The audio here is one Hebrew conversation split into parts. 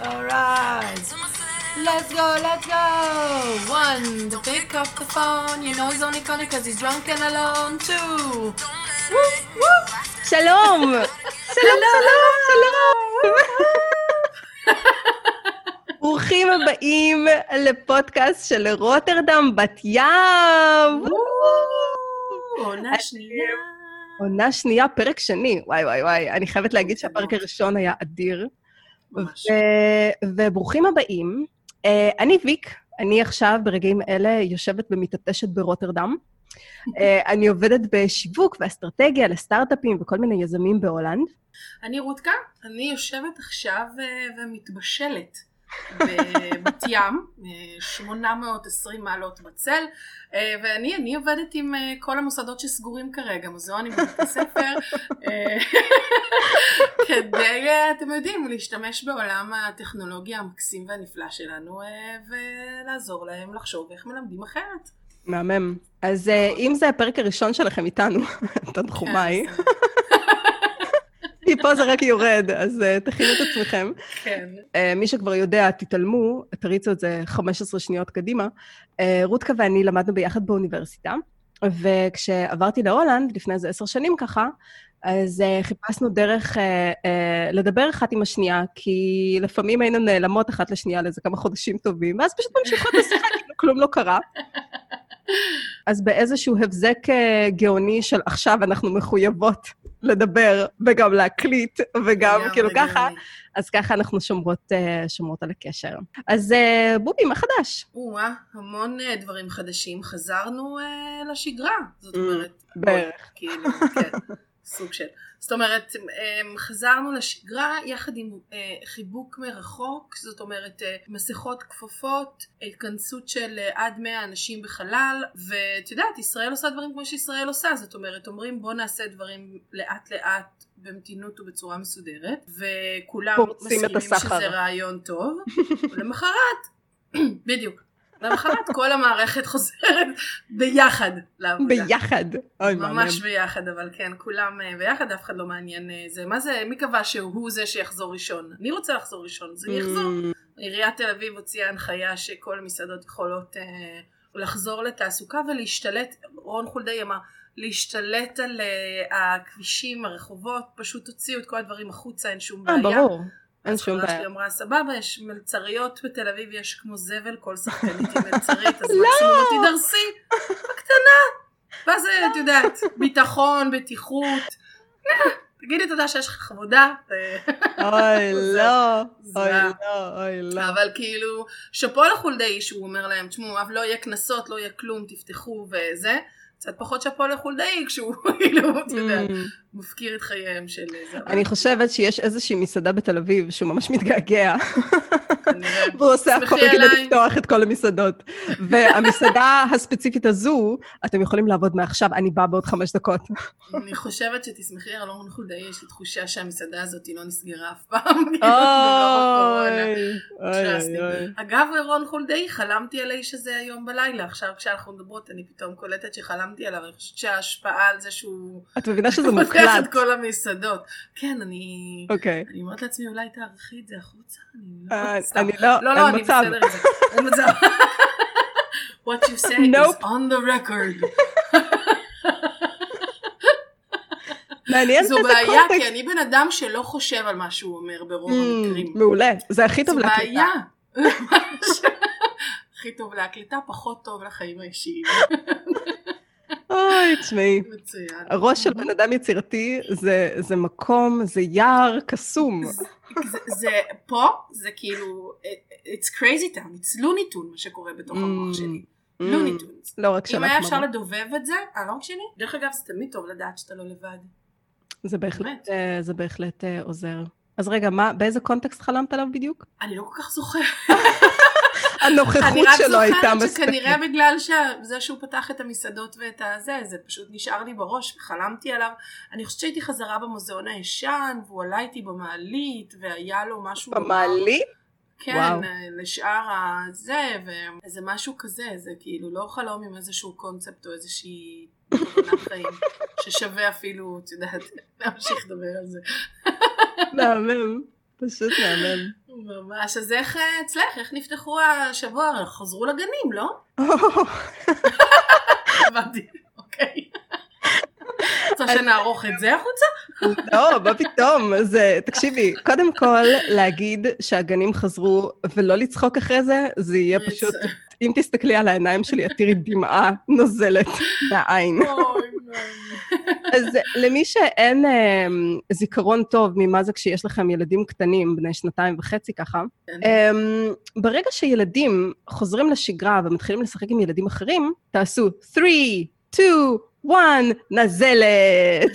Alright. Let's go, let's go! One, to pick up the phone, you know he's only calling cause he's drunk and alone. Two, woo, woo! שלום! שלום, שלום, שלום! ברוכים הבאים לפודקאסט של רוטרדם בת ים! עונה שנייה. עונה שנייה, פרק שני. וואי, וואי, וואי. אני חייבת להגיד שהפרק הראשון היה אדיר. ממש. ו- וברוכים הבאים. Uh, אני ויק, אני עכשיו, ברגעים אלה, יושבת במתעטשת ברוטרדם. Uh, אני עובדת בשיווק ואסטרטגיה לסטארט-אפים וכל מיני יזמים בהולנד. אני רותקה, אני יושבת עכשיו אה, ומתבשלת בבת ים, אה, 820 מעלות בצל, אה, ואני אני עובדת עם אה, כל המוסדות שסגורים כרגע, מוזיאונים ובתי ספר, אה, כדי, אה, אתם יודעים, להשתמש בעולם הטכנולוגיה המקסים והנפלא שלנו, אה, ולעזור להם לחשוב איך מלמדים אחרת. מהמם. אז אם זה הפרק הראשון שלכם איתנו, תנחומיי, מפה זה רק יורד, אז uh, תכינו את עצמכם. כן. Uh, מי שכבר יודע, תתעלמו, תריצו את זה 15 שניות קדימה. Uh, רותקה ואני למדנו ביחד באוניברסיטה, וכשעברתי להולנד, לפני איזה עשר שנים ככה, אז uh, חיפשנו דרך uh, uh, לדבר אחת עם השנייה, כי לפעמים היינו נעלמות אחת לשנייה לאיזה כמה חודשים טובים, ואז פשוט ממשיכות לשיחה, כאילו כלום לא קרה. אז באיזשהו הבזק גאוני של עכשיו אנחנו מחויבות לדבר וגם להקליט וגם כאילו ככה. אז ככה אנחנו שומרות, אה, שומרות על הקשר. אז אה, בובי, מה חדש? או-אה, המון אה, דברים חדשים. חזרנו לשגרה. זאת Mm, אומרת, בערך. כאילו, כן, סוג של. זאת אומרת, אה, חזרנו לשגרה יחד עם אה, חיבוק מרחוק, זאת אומרת, אה, מסכות כפפות, התכנסות של אה, עד 100 אנשים בחלל, ואת יודעת, ישראל עושה דברים כמו שישראל עושה, זאת אומרת, אומרים בוא נעשה דברים לאט לאט. במתינות ובצורה מסודרת, וכולם מסכימים. שזה רעיון טוב, ולמחרת, בדיוק, למחרת כל המערכת חוזרת ביחד לעבודה. ביחד. אוי, ממש מעניין. ביחד, אבל כן, כולם אה, ביחד, אף אחד לא מעניין אה, זה. מה זה, מי קבע שהוא זה שיחזור ראשון? אני רוצה לחזור ראשון, אז אני אחזור. Mm, עיריית תל אביב הוציאה הנחיה שכל המסעדות יכולות אה, לחזור לתעסוקה ולהשתלט, רון חולדאי אמר, להשתלט על הכבישים, הרחובות, פשוט תוציאו את כל הדברים החוצה, אין שום אה, בעיה. ברור. אין אז שום חברה בעיה. שלי אמרה, סבבה, יש מלצריות בתל אביב, יש כמו זבל, כל שחקנית היא מלצרית, אז לא! מקסימום לא תדרסי, בקטנה. ואז את יודעת, ביטחון, בטיחות. אה, תגידי תודה שיש לך עבודה. אה, אוי, לא. אוי, לא, אוי, לא. אבל כאילו, שאפו לחולדאי שהוא אומר להם, תשמעו, לא יהיה קנסות, לא יהיה כלום, תפתחו וזה. קצת פחות שאפו לחולדאי כשהוא כאילו, אתה יודע, Mm. מפקיר את חייהם של זה. אבל אני חושבת שיש איזושהי מסעדה בתל אביב שהוא ממש מתגעגע. והוא עושה הכל כדי. לפתוח את כל המסעדות. והמסעדה הספציפית הזו, אתם יכולים לעבוד מעכשיו, אני באה בעוד חמש דקות. אני חושבת שתסמכי על רון חולדאי, יש לי תחושה שהמסעדה הזאת לא נסגרה אף פעם. כאילו, אוי. אגב, רון חולדאי, חלמתי על האיש הזה היום בלילה. עכשיו כשאנחנו מדברות, אני פתאום קולטת שחלמתי עליו. אני חושבת שההשפעה על זה שהוא את מבינה שזה פותח מוקלט. את כל המסעדות. כן, אני... אוקיי. אני אומרת לעצמי, אולי תערכי את זה החוצה? אני אה, לא... אני לא, לא, לא, אני. בסדר עם זה. אין מצב. What you say is on the record. מעניין זו בעיה, כי. אני בן אדם שלא חושב על מה שהוא אומר ברוב Mm, המקרים. מעולה, זה הכי טוב זו להקליטה. בעיה. ממש. הכי טוב להקליטה, פחות טוב לחיים האישיים. אוי, תשמעי. מצוין. הראש של בן אדם יצירתי זה, זה מקום, זה יער קסום. זה, זה פה, זה כאילו, it's crazy town, it's tune מה שקורה בתוך המוח שלי. Mm, looney tunes. לא רק אם שלך, היה אפשר. לדובב את זה, אה, לא שלי? דרך אגב, זה תמיד טוב לדעת שאתה לא לבד. זה בהחלט. אה, זה בהחלט אה, עוזר. אז רגע, מה, באיזה קונטקסט חלמת עליו בדיוק? אני לא כל כך זוכרת. הנוכחות אני רק שלו הייתה זוכרת מספקת. שכנראה בגלל שזה שהוא פתח את המסעדות ואת הזה, זה פשוט נשאר לי בראש וחלמתי עליו. אני חושבת שהייתי חזרה במוזיאון הישן, והוא עלה איתי במעלית, והיה לו משהו... במעלית? כן, וואו. לשאר הזה, ואיזה משהו כזה, זה כאילו לא חלום עם איזשהו קונספט או איזושהי תובנת חיים, ששווה אפילו, את יודעת, להמשיך לדבר על זה. מהמם, פשוט מהמם. ממש, אז איך אה, אצלך, איך נפתחו השבוע? חזרו לגנים, לא? הבנתי, אוקיי. רוצה שנערוך את זה החוצה? לא, מה פתאום? זה, תקשיבי, קודם כל, להגיד שהגנים חזרו ולא לצחוק אחרי זה, זה יהיה פשוט, אם תסתכלי על העיניים שלי, את תראי דמעה נוזלת מהעין. אז למי שאין אה, זיכרון טוב ממה זה כשיש לכם ילדים קטנים, בני שנתיים וחצי ככה, כן. אה, ברגע שילדים חוזרים לשגרה ומתחילים לשחק עם ילדים אחרים, תעשו 3, 2, 1, נזלת.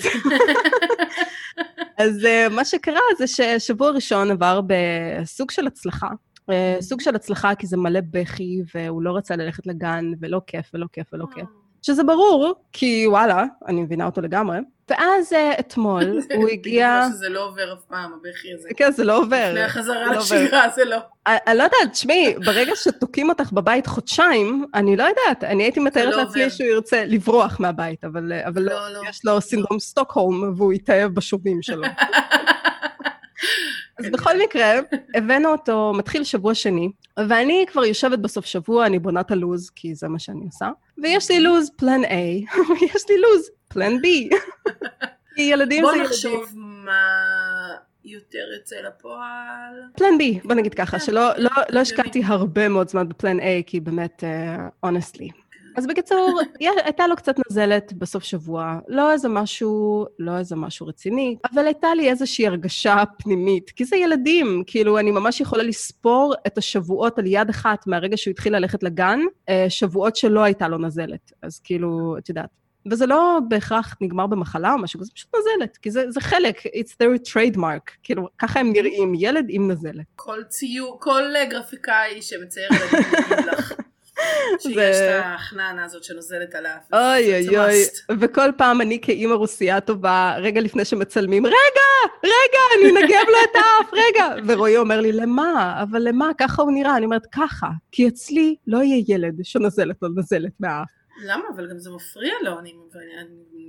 אז uh, מה שקרה זה ששבוע ראשון עבר בסוג של הצלחה. Uh, סוג של הצלחה כי זה מלא בכי, והוא לא רצה ללכת לגן, ולא כיף, ולא כיף, ולא כיף. שזה ברור, כי וואלה, אני מבינה אותו לגמרי. ואז uh, אתמול הוא הגיע... בגלל שזה לא עובר אף פעם, הבכי הזה. כן, זה לא עובר. לפני החזרה לא לשגרה, זה לא. אני לא יודעת, תשמעי, ברגע שתוקעים אותך בבית חודשיים, אני לא יודעת, אני הייתי מתארת לא לעצמי שהוא ירצה לברוח מהבית, אבל לא, לא, לא, יש לו סינדרום סטוקהולם, והוא יתאהב בשובים שלו. אז בכל מקרה, הבאנו אותו, מתחיל שבוע שני, ואני כבר יושבת בסוף שבוע, אני בונה את הלו"ז, כי זה מה שאני עושה, ויש לי לו"ז פלן A, ויש לי לו"ז פלן B. כי ילדים זה ילדים. בוא נחשוב מה יותר יוצא לפועל. פלן B, בוא נגיד ככה, שלא לא, לא השקעתי הרבה מאוד זמן בפלן A, כי באמת, אונסטלי. Uh, אז בקיצור, הייתה לו קצת נזלת בסוף שבוע, לא איזה משהו, לא איזה משהו רציני, אבל הייתה לי איזושהי הרגשה פנימית, כי זה ילדים, כאילו, אני ממש יכולה לספור את השבועות על יד אחת מהרגע שהוא התחיל ללכת לגן, אה, שבועות שלא הייתה לו נזלת. אז כאילו, את יודעת. וזה לא בהכרח נגמר במחלה או משהו, זה פשוט נזלת, כי זה, זה חלק, it's their trademark, כאילו, ככה הם נראים, ילד עם נזלת. כל ציור, כל גרפיקאי שמצייר ילדים לך. שיש את החננה הזאת שנוזלת על האף. אוי אוי אוי, וכל פעם אני כאימא רוסייה טובה, רגע לפני שמצלמים, רגע, רגע, אני אנגב לו את האף, רגע. ורועי אומר לי, למה? אבל למה? ככה הוא נראה. אני אומרת, ככה, כי אצלי לא יהיה ילד שנוזלת לו נוזלת מהאף. למה? אבל גם זה מפריע לו, אני...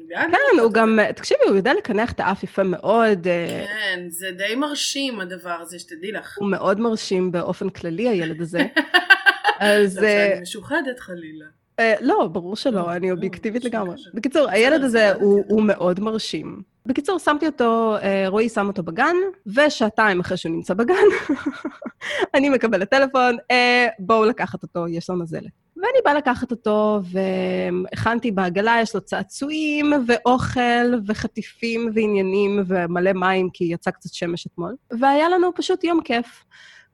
כן, הוא גם, תקשיבי, הוא יודע לקנח את האף יפה מאוד. אה, כן, זה די מרשים הדבר הזה, שתדעי לך. הוא מאוד מרשים באופן כללי, הילד הזה. אז... לא שאני משוחדת חלילה. אה, לא, ברור שלא, לא, אני לא, אובייקטיבית לגמרי. בקיצור, הילד הזה הוא מאוד מרשים. בקיצור, שמתי אותו, אה, רועי שם אותו בגן, ושעתיים אחרי שהוא נמצא בגן, אני מקבלת טלפון, אה, בואו לקחת אותו, יש לו נזלת. ואני באה לקחת אותו, והכנתי בעגלה, יש לו צעצועים, ואוכל, וחטיפים, ועניינים, ומלא מים, כי יצא קצת שמש אתמול. והיה לנו פשוט יום כיף.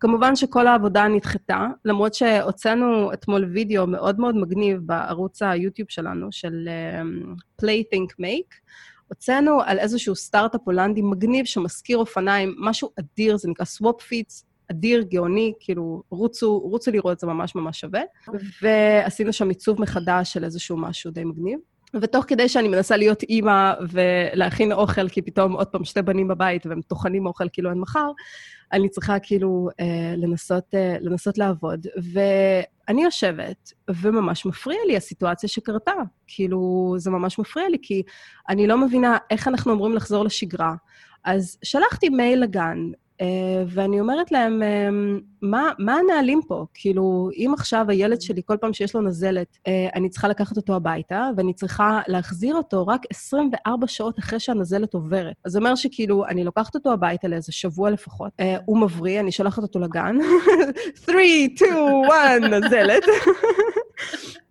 כמובן שכל העבודה נדחתה, למרות שהוצאנו אתמול וידאו מאוד מאוד מגניב בערוץ היוטיוב שלנו, של Play Think Make. הוצאנו על איזשהו סטארט-אפ הולנדי מגניב שמזכיר אופניים, משהו אדיר, זה נקרא Swap Fits, אדיר, גאוני, כאילו, רוצו, רוצו לראות, זה ממש ממש שווה. ועשינו שם עיצוב מחדש של איזשהו משהו די מגניב. ותוך כדי שאני מנסה להיות אימא ולהכין אוכל, כי פתאום עוד פעם שתי בנים בבית והם טוחנים אוכל כאילו אין מחר, אני צריכה כאילו אה, לנסות, אה, לנסות לעבוד. ואני יושבת, וממש מפריע לי הסיטואציה שקרתה. כאילו, זה ממש מפריע לי, כי אני לא מבינה איך אנחנו אמורים לחזור לשגרה. אז שלחתי מייל לגן, ואני אומרת להם, אה, מה, מה הנהלים פה? כאילו, אם עכשיו הילד שלי, כל פעם שיש לו נזלת, אה, אני צריכה לקחת אותו הביתה, ואני צריכה להחזיר אותו רק 24 שעות אחרי שהנזלת עוברת. אז זה אומר שכאילו, אני לוקחת אותו הביתה לאיזה שבוע לפחות, הוא מבריא, אני שולחת אותו לגן, 3, 2, 1, נזלת.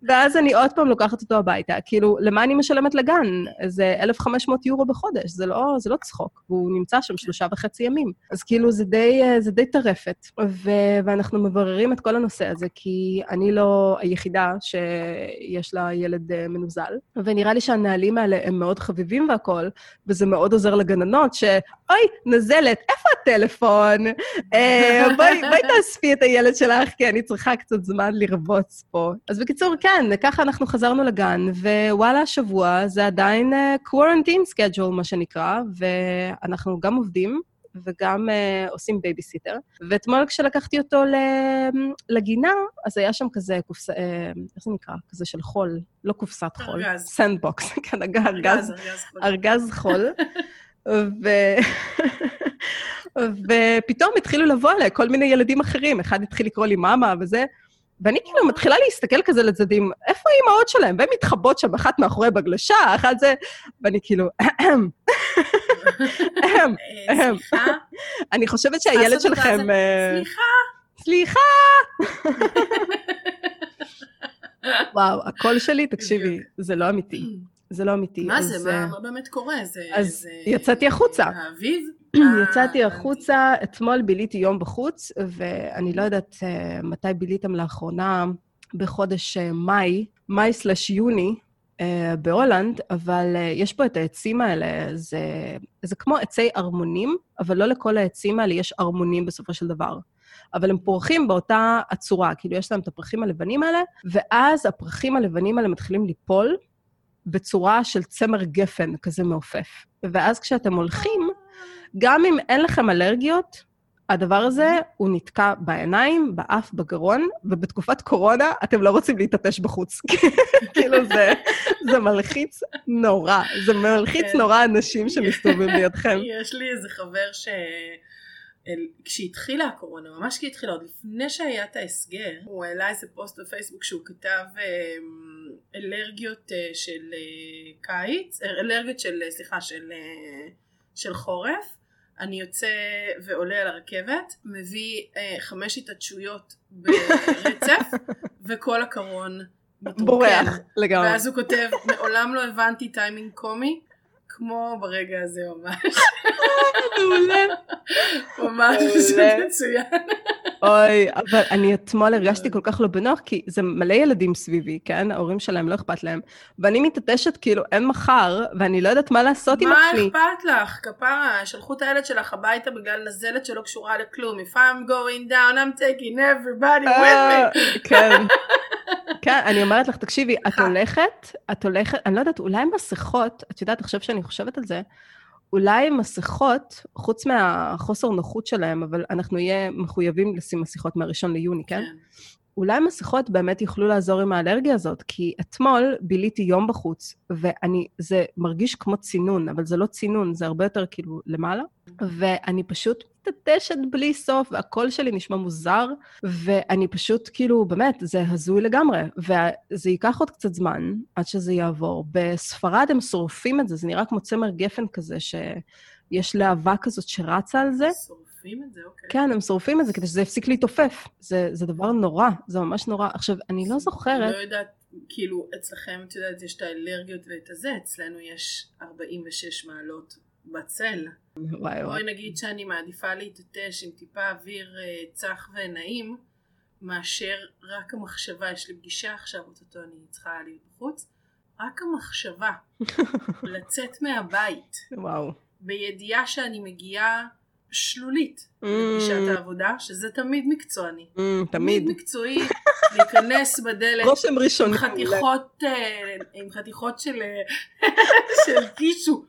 ואז אני עוד פעם לוקחת אותו הביתה. כאילו, למה אני משלמת לגן? איזה 1,500 יורו בחודש, זה לא, זה לא צחוק. והוא נמצא שם שלושה וחצי ימים. אז כאילו, זה די, זה די טרפת. ו- ואנחנו מבררים את כל הנושא הזה, כי אני לא היחידה שיש לה ילד אה, מנוזל. ונראה לי שהנהלים האלה הם מאוד חביבים והכול, וזה מאוד עוזר לגננות, ש... אוי, נזלת, איפה הטלפון? אה, בואי, בואי תאספי את הילד שלך, כי אני צריכה קצת זמן לרבוץ פה. אז בקיצור, כן, ככה אנחנו חזרנו לגן, ווואלה, השבוע זה עדיין uh, quarantine schedule, מה שנקרא, ואנחנו גם עובדים. וגם uh, עושים בייביסיטר. ואתמול כשלקחתי אותו לגינה, אז היה שם כזה קופסה, uh, איך זה נקרא? כזה של חול, לא קופסת חול. ארגז. sandbox, כן, ארגז, ארגז. ארגז חול. ו... ופתאום התחילו לבוא אליי כל מיני ילדים אחרים, אחד התחיל לקרוא לי מאמה וזה, ואני כאילו מתחילה להסתכל כזה לצדדים, איפה האימהות שלהם? והן מתחבאות שם, אחת מאחורי בגלשה, אחת זה... ואני כאילו, אהם, אהם, אהם. סליחה? אני חושבת שהילד שלכם... אה, סליחה? סליחה! וואו, הקול שלי, תקשיבי, זה לא אמיתי. זה לא אמיתי. מה זה? אה, מה באמת קורה? אז יצאתי החוצה. האביב? יצאתי החוצה, אתמול ביליתי יום בחוץ, ואני לא יודעת אה, מתי ביליתם לאחרונה, בחודש אה, מאי, מאי סלש יוני, אה, בהולנד, אבל יש פה את העצים האלה, זה, זה כמו עצי ארמונים, אבל לא לכל העצים האלה יש ארמונים בסופו של דבר. אבל הם פורחים באותה הצורה, כאילו יש להם את הפרחים הלבנים האלה, ואז הפרחים הלבנים האלה מתחילים ליפול בצורה של צמר גפן כזה מעופף. ואז כשאתם הולכים, גם אם אין לכם אלרגיות, הדבר הזה הוא נתקע בעיניים, באף, בגרון, ובתקופת קורונה אתם לא רוצים להתעטש בחוץ. כאילו זה, זה מלחיץ נורא. זה מלחיץ כן. נורא אנשים שמסתובבים לידכם. יש לי איזה חבר ש... כשהתחילה הקורונה, ממש כשהתחילה, עוד לפני שהיה את ההסגר, הוא העלה איזה פוסט בפייסבוק שהוא כתב אמ, אלרגיות אה, של אה, קיץ, אה, אלרגיות של, אה, סליחה, של, אה, של חורף. אני יוצא ועולה על הרכבת, מביא אה, חמש התעטשויות ברצף, וכל הקרון מתרוקן. בורח לגמרי. ואז הוא כותב, מעולם לא הבנתי טיימינג קומי, כמו ברגע הזה ממש. מעולה. ממש. מצוין. אוי, אבל אני אתמול הרגשתי כל כך לא בנוח, כי זה מלא ילדים סביבי, כן? ההורים שלהם לא אכפת להם. ואני מתעטשת כאילו אין מחר, ואני לא יודעת מה לעשות עם מה עצמי. אכפת לך? כפרה, שלחו את הילד שלך הביתה בגלל נזלת שלא קשורה לכלום. If I'm going down, I'm taking everybody with אה, me. כן. כן, אני אומרת לך, תקשיבי, את. הולכת, את הולכת, אני לא יודעת, אולי מסכות, את יודעת, עכשיו שאני חושבת על זה, אולי מסכות, חוץ מהחוסר נוחות שלהם, אבל אנחנו נהיה מחויבים לשים מסכות מהראשון ליוני, כן? אולי מסכות באמת יוכלו לעזור עם האלרגיה הזאת, כי אתמול ביליתי יום בחוץ, ואני, זה מרגיש כמו צינון, אבל זה לא צינון, זה הרבה יותר כאילו למעלה, ואני פשוט מתעטשת בלי סוף, והקול שלי נשמע מוזר, ואני פשוט כאילו, באמת, זה הזוי לגמרי, וזה ייקח עוד קצת זמן עד שזה יעבור. בספרד הם שורפים את זה, זה נראה כמו צמר גפן כזה, שיש להבה כזאת שרצה על זה. שורפים את זה, אוקיי. כן, הם שורפים את זה כדי שזה יפסיק להתעופף. זה, זה דבר נורא, זה ממש נורא. עכשיו, אני לא זוכרת... לא יודעת, כאילו, אצלכם, את יודעת, יש את האלרגיות ואת הזה, אצלנו יש 46 מעלות בצל. וואי וואי. בואי נגיד שאני מעדיפה להתעטש עם טיפה אוויר אה, צח ונעים, מאשר רק המחשבה, יש לי פגישה עכשיו, אוטוטו אני צריכה להיות בחוץ, רק המחשבה לצאת מהבית, וואו. בידיעה שאני מגיעה שלולית Mm. לפגישת העבודה, שזה תמיד מקצועני. Mm, תמיד. מקצועי, להיכנס בדלת רושם עם ראשוני. חתיכות, אה, עם חתיכות של, אה, של טישו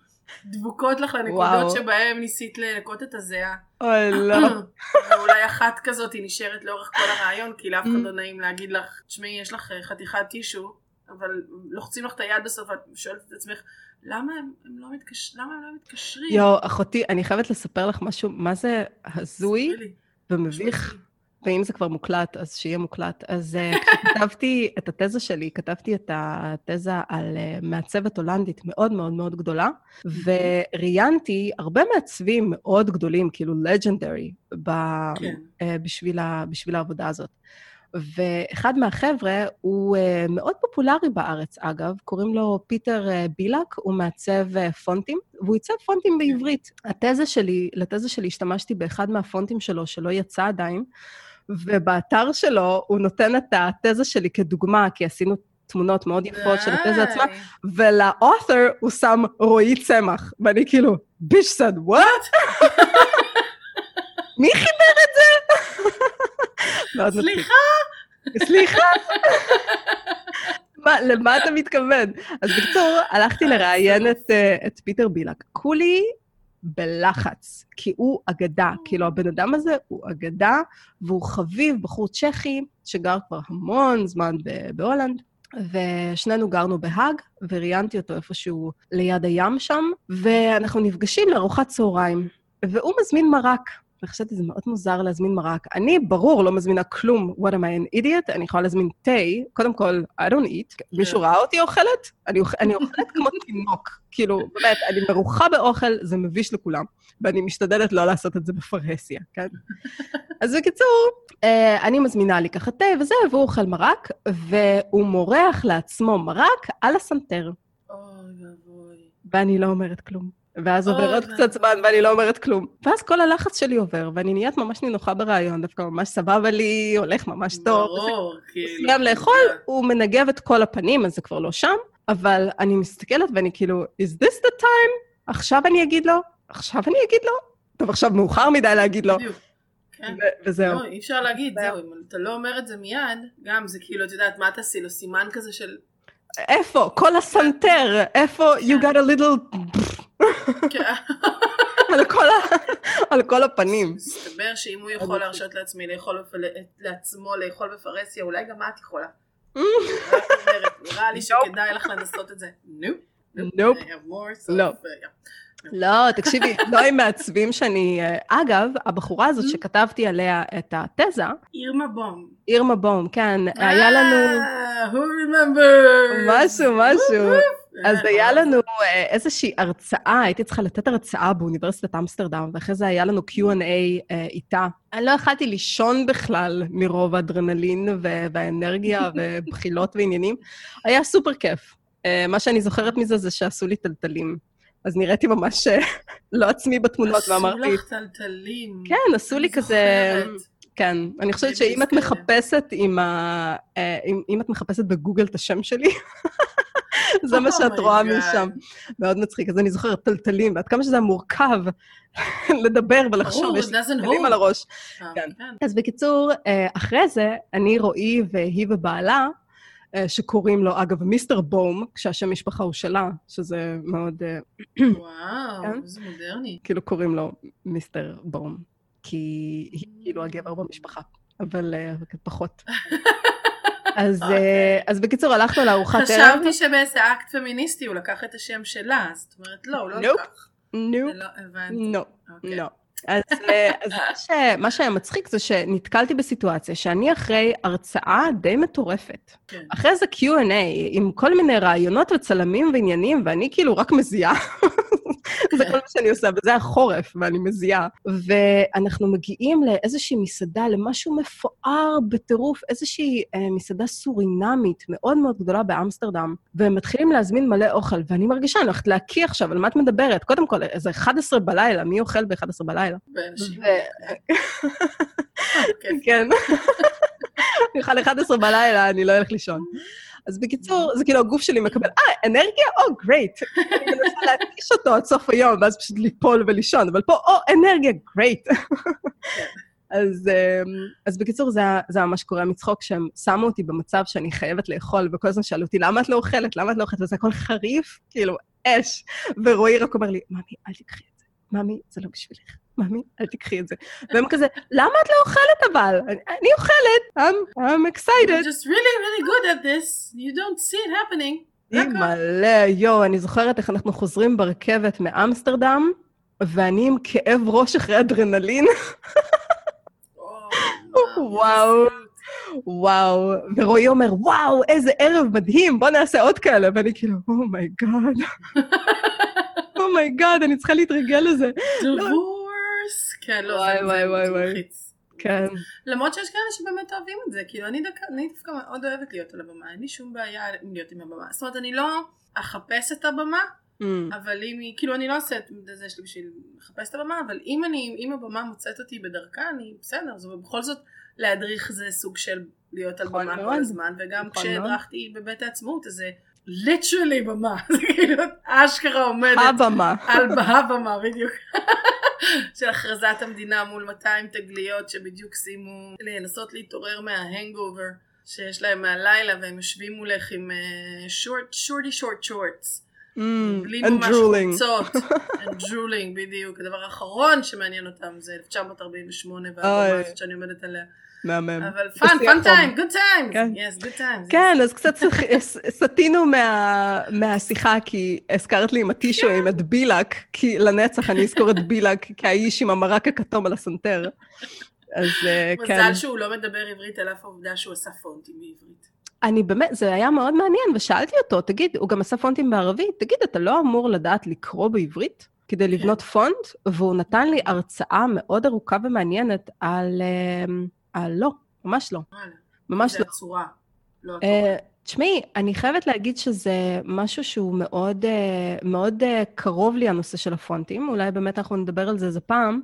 דבוקות לך לנקודות. שבהם ניסית לנקות את הזיעה. אוי, לא. ואולי אחת כזאת היא נשארת לאורך כל הרעיון, כי לאף אחד Mm. לא נעים להגיד לך, תשמעי, יש לך אה, חתיכת טישו, אבל לוחצים לך את היד בסוף, ואת שואלת את עצמך, למה הם, הם לא מתקש... למה הם לא מתקשרים? יואו, אחותי, אני חייבת לספר לך משהו, מה זה הזוי. ומביך, ואם זה כבר מוקלט, אז שיהיה מוקלט. אז אה, כשכתבתי את התזה שלי, כתבתי את התזה על אה, מעצבת הולנדית מאוד מאוד מאוד גדולה, וראיינתי הרבה מעצבים מאוד גדולים, כאילו לג'נדרי, כן. בשביל, ה, בשביל העבודה הזאת. ואחד מהחבר'ה הוא uh, מאוד פופולרי בארץ, אגב, קוראים לו פיטר uh, בילק, הוא מעצב uh, פונטים, והוא עיצב פונטים בעברית. התזה שלי, לתזה שלי השתמשתי באחד מהפונטים שלו, שלא יצא עדיין, ובאתר שלו הוא נותן את התזה שלי כדוגמה, כי עשינו תמונות מאוד יפות של התזה עצמה. ולאות'ר הוא שם רועי צמח, ואני כאילו, ביש סד, וואט? מי חיבר את זה? סליחה, סליחה. מה, למה אתה מתכוון? אז בקיצור, הלכתי לראיין את, אה, את פיטר בילק. כולי בלחץ, כי הוא אגדה. כאילו, הבן אדם הזה הוא אגדה, והוא חביב, בחור צ'כי, שגר כבר המון זמן ב- בהולנד. ושנינו גרנו בהאג, וראיינתי אותו איפשהו ליד הים שם, ואנחנו נפגשים לארוחת צהריים. והוא מזמין מרק. וחשבתי, זה מאוד מוזר להזמין מרק. אני, ברור, לא מזמינה כלום, what am I an idiot? אני יכולה להזמין תה, קודם כל, I don't eat. מישהו ראה אותי אוכלת? אני, אוכ... אני אוכלת כמו תינוק. כאילו, באמת, אני מרוחה באוכל, זה מביש לכולם. ואני משתדלת לא לעשות את זה בפרהסיה, כן? אז בקיצור, אה, אני מזמינה לי ככה תה וזה, והוא אוכל מרק, והוא מורח לעצמו מרק על הסנטר. אוי ואבוי. ואני לא אומרת כלום. ואז עובר עוד קצת זמן ואני לא אומרת כלום. ואז כל הלחץ שלי עובר, ואני נהיית ממש נינוחה ברעיון, דווקא ממש סבבה לי, הולך ממש טוב. ברור, כאילו. סיים לאכול, הוא מנגב את כל הפנים, אז זה כבר לא שם, אבל אני מסתכלת ואני כאילו, is this the time? עכשיו אני אגיד לו? עכשיו אני אגיד לו? טוב, עכשיו מאוחר מדי להגיד לו. בדיוק. כן. ו- וזהו. לא, אי אפשר להגיד, זהו. זהו, אם אתה לא אומר את זה מיד, גם זה כאילו, את יודעת, מה תעשי לו? סימן כזה של... איפה? כל הסנטר, איפה you got a little... כן. על כל ה- על כל הפנים. מסתבר שאם הוא יכול להרשות לעצמי לאכול לעצמו לאכול בפרהסיה, אולי גם את יכולה. נראה לי שכדאי לך לנסות את זה. נו. Nope. לא. לא, תקשיבי, לא עם מעצבים שאני... אה, אגב, הבחורה הזאת שכתבתי עליה את התזה, אירמה בום. אירמה בום, כן, היה לנו... אה, who remember? משהו, משהו. אז אה, היה לנו אה, איזושהי הרצאה, הייתי צריכה לתת הרצאה באוניברסיטת אמסטרדם, ואחרי זה היה לנו Q&A אה, איתה. אני לא יכלתי לישון בכלל מרוב האדרנלין והאנרגיה ובחילות ועניינים. היה סופר כיף. אה, מה שאני זוכרת מזה זה שעשו לי טלטלים. אז נראיתי ממש אה, לא עצמי בתמונות, ואמרתי... עשו לך טלטלים. כן, עשו לי כזה... כן, אני חושבת שאם את. מחפשת עם ה... אה, אם את מחפשת בגוגל את השם שלי, זה מה Oh שאת my רואה. משם. מאוד מצחיק. אז אני זוכרת טלטלים, ועד כמה שזה היה מורכב לדבר ולחשוב, ברור, יש לי טלטלים. על הראש. אה, כן. כן. אז בקיצור, אה, אחרי זה, אני, רועי והיא ובעלה, אה, שקוראים לו, אגב, מיסטר בום, כשהשם משפחה הוא שלה, שזה מאוד, וואו, כן. איזה מודרני. כאילו קוראים לו מיסטר בום, כי היא כאילו הגבר במשפחה, אבל פחות. אז, אה, אז בקיצור, הלכנו לארוחת ערב. חשבתי שבאיזה אקט פמיניסטי הוא לקח את השם שלה, זאת אומרת, לא, הוא לא. לקח. נו. נו, אוקיי. לא. אז, אה, אז מה, ש, מה שהיה מצחיק זה שנתקלתי בסיטואציה שאני אחרי הרצאה די מטורפת. כן. אחרי זה Q&A עם כל מיני רעיונות וצלמים ועניינים, ואני כאילו רק מזיעה. זה כל מה שאני עושה, וזה החורף, ואני מזיעה. ואנחנו מגיעים לאיזושהי מסעדה, למשהו מפואר בטירוף, איזושהי אה, מסעדה סורינמית מאוד מאוד גדולה באמסטרדם, והם מתחילים להזמין מלא אוכל, ואני מרגישה, אני הולכת להקיא עכשיו, על מה את מדברת? קודם כל, איזה 11 בלילה, מי אוכל ב-11 בלילה? כן. כן. אני אוכל 11 בלילה, אני לא אלך לישון. אז בקיצור, זה כאילו הגוף שלי מקבל, אה, אנרגיה? או, גרייט. אני מנסה להתיש אותו עד סוף היום, ואז פשוט ליפול ולישון, אבל פה, או, אנרגיה, גרייט. אז, אמ, אז בקיצור, זה, זה ממש קורה מצחוק, שהם שמו אותי במצב שאני חייבת לאכול, וכל הזמן שאלו אותי, למה את לא אוכלת? למה את לא אוכלת? וזה הכל חריף, כאילו, אש. ורועי רק אומר לי, ממי, אל תקחי את זה. ממי, זה לא בשבילך. ממי, אל תקחי את זה. והם כזה, למה את לא אוכלת אבל? אני, אוכלת, I'm, I'm You're excited. just really really good at this. You don't see it happening. מלא, יואו, אני זוכרת איך אנחנו חוזרים ברכבת מאמסטרדם, ואני עם כאב ראש אחרי אדרנלין. או, וואו. וואו, ורועי אומר, וואו, איזה ערב מדהים, בוא נעשה עוד כאלה. ואני כאילו, אומייגאד, אומייגאד, אני צריכה להתרגל לזה. divorce. כן, לא, וואי, זה- וואי, וואי, וואי. כן. למרות שיש כאלה שבאמת אוהבים את זה, כאילו אני דווקא, אני דווקא מאוד אוהבת להיות על הבמה, אין לי שום בעיה להיות עם הבמה. זאת אומרת, אני לא אחפש את הבמה, Mm, אבל אם היא, כאילו אני לא עושה את זה שלי בשביל לחפש את הבמה, אבל אם אני, אם הבמה מוצאת אותי בדרכה, אני בסדר, זה בכל זאת להדריך זה סוג של להיות על נכון במה. כל הזמן, וגם נכון כשהדרכתי בבית העצמאות, אז זה ליטרלי במה, זה כאילו אשכרה עומדת הבמה. על הבמה בדיוק. של הכרזת המדינה מול 200 תגליות שבדיוק סיימו לנסות להתעורר מההנגאובר שיש להם מהלילה והם יושבים מולך עם short, shorty short shorts בלי and ממש and drooling, בדיוק. הדבר האחרון שמעניין אותם זה 1948 אוי. והבמה שאני עומדת עליה. מהמם. אבל fun, fun. times, good times. כן. yes, good times. כן, אז קצת סטינו מה- מהשיחה, כי הזכרת לי עם הטישואים את בילק, כי לנצח אני אזכור את בילק כאיש עם המרק הכתום על הסנטר. אז אה, כן. מזל שהוא לא מדבר עברית על אף העובדה שהוא עשה פונטים בעברית. אני באמת, זה היה מאוד מעניין, ושאלתי אותו, תגיד, הוא גם עשה פונטים בערבית, תגיד, אתה לא אמור לדעת לקרוא בעברית כדי לבנות פונט? והוא נתן לי הרצאה מאוד ארוכה ומעניינת על... אה, לא, ממש לא. ממש לא. הצורה. לא אה, התורה. תשמעי, אני חייבת להגיד שזה משהו שהוא מאוד, אה, מאוד אה, קרוב לי, הנושא של הפונטים. אולי באמת אנחנו נדבר על זה איזה פעם,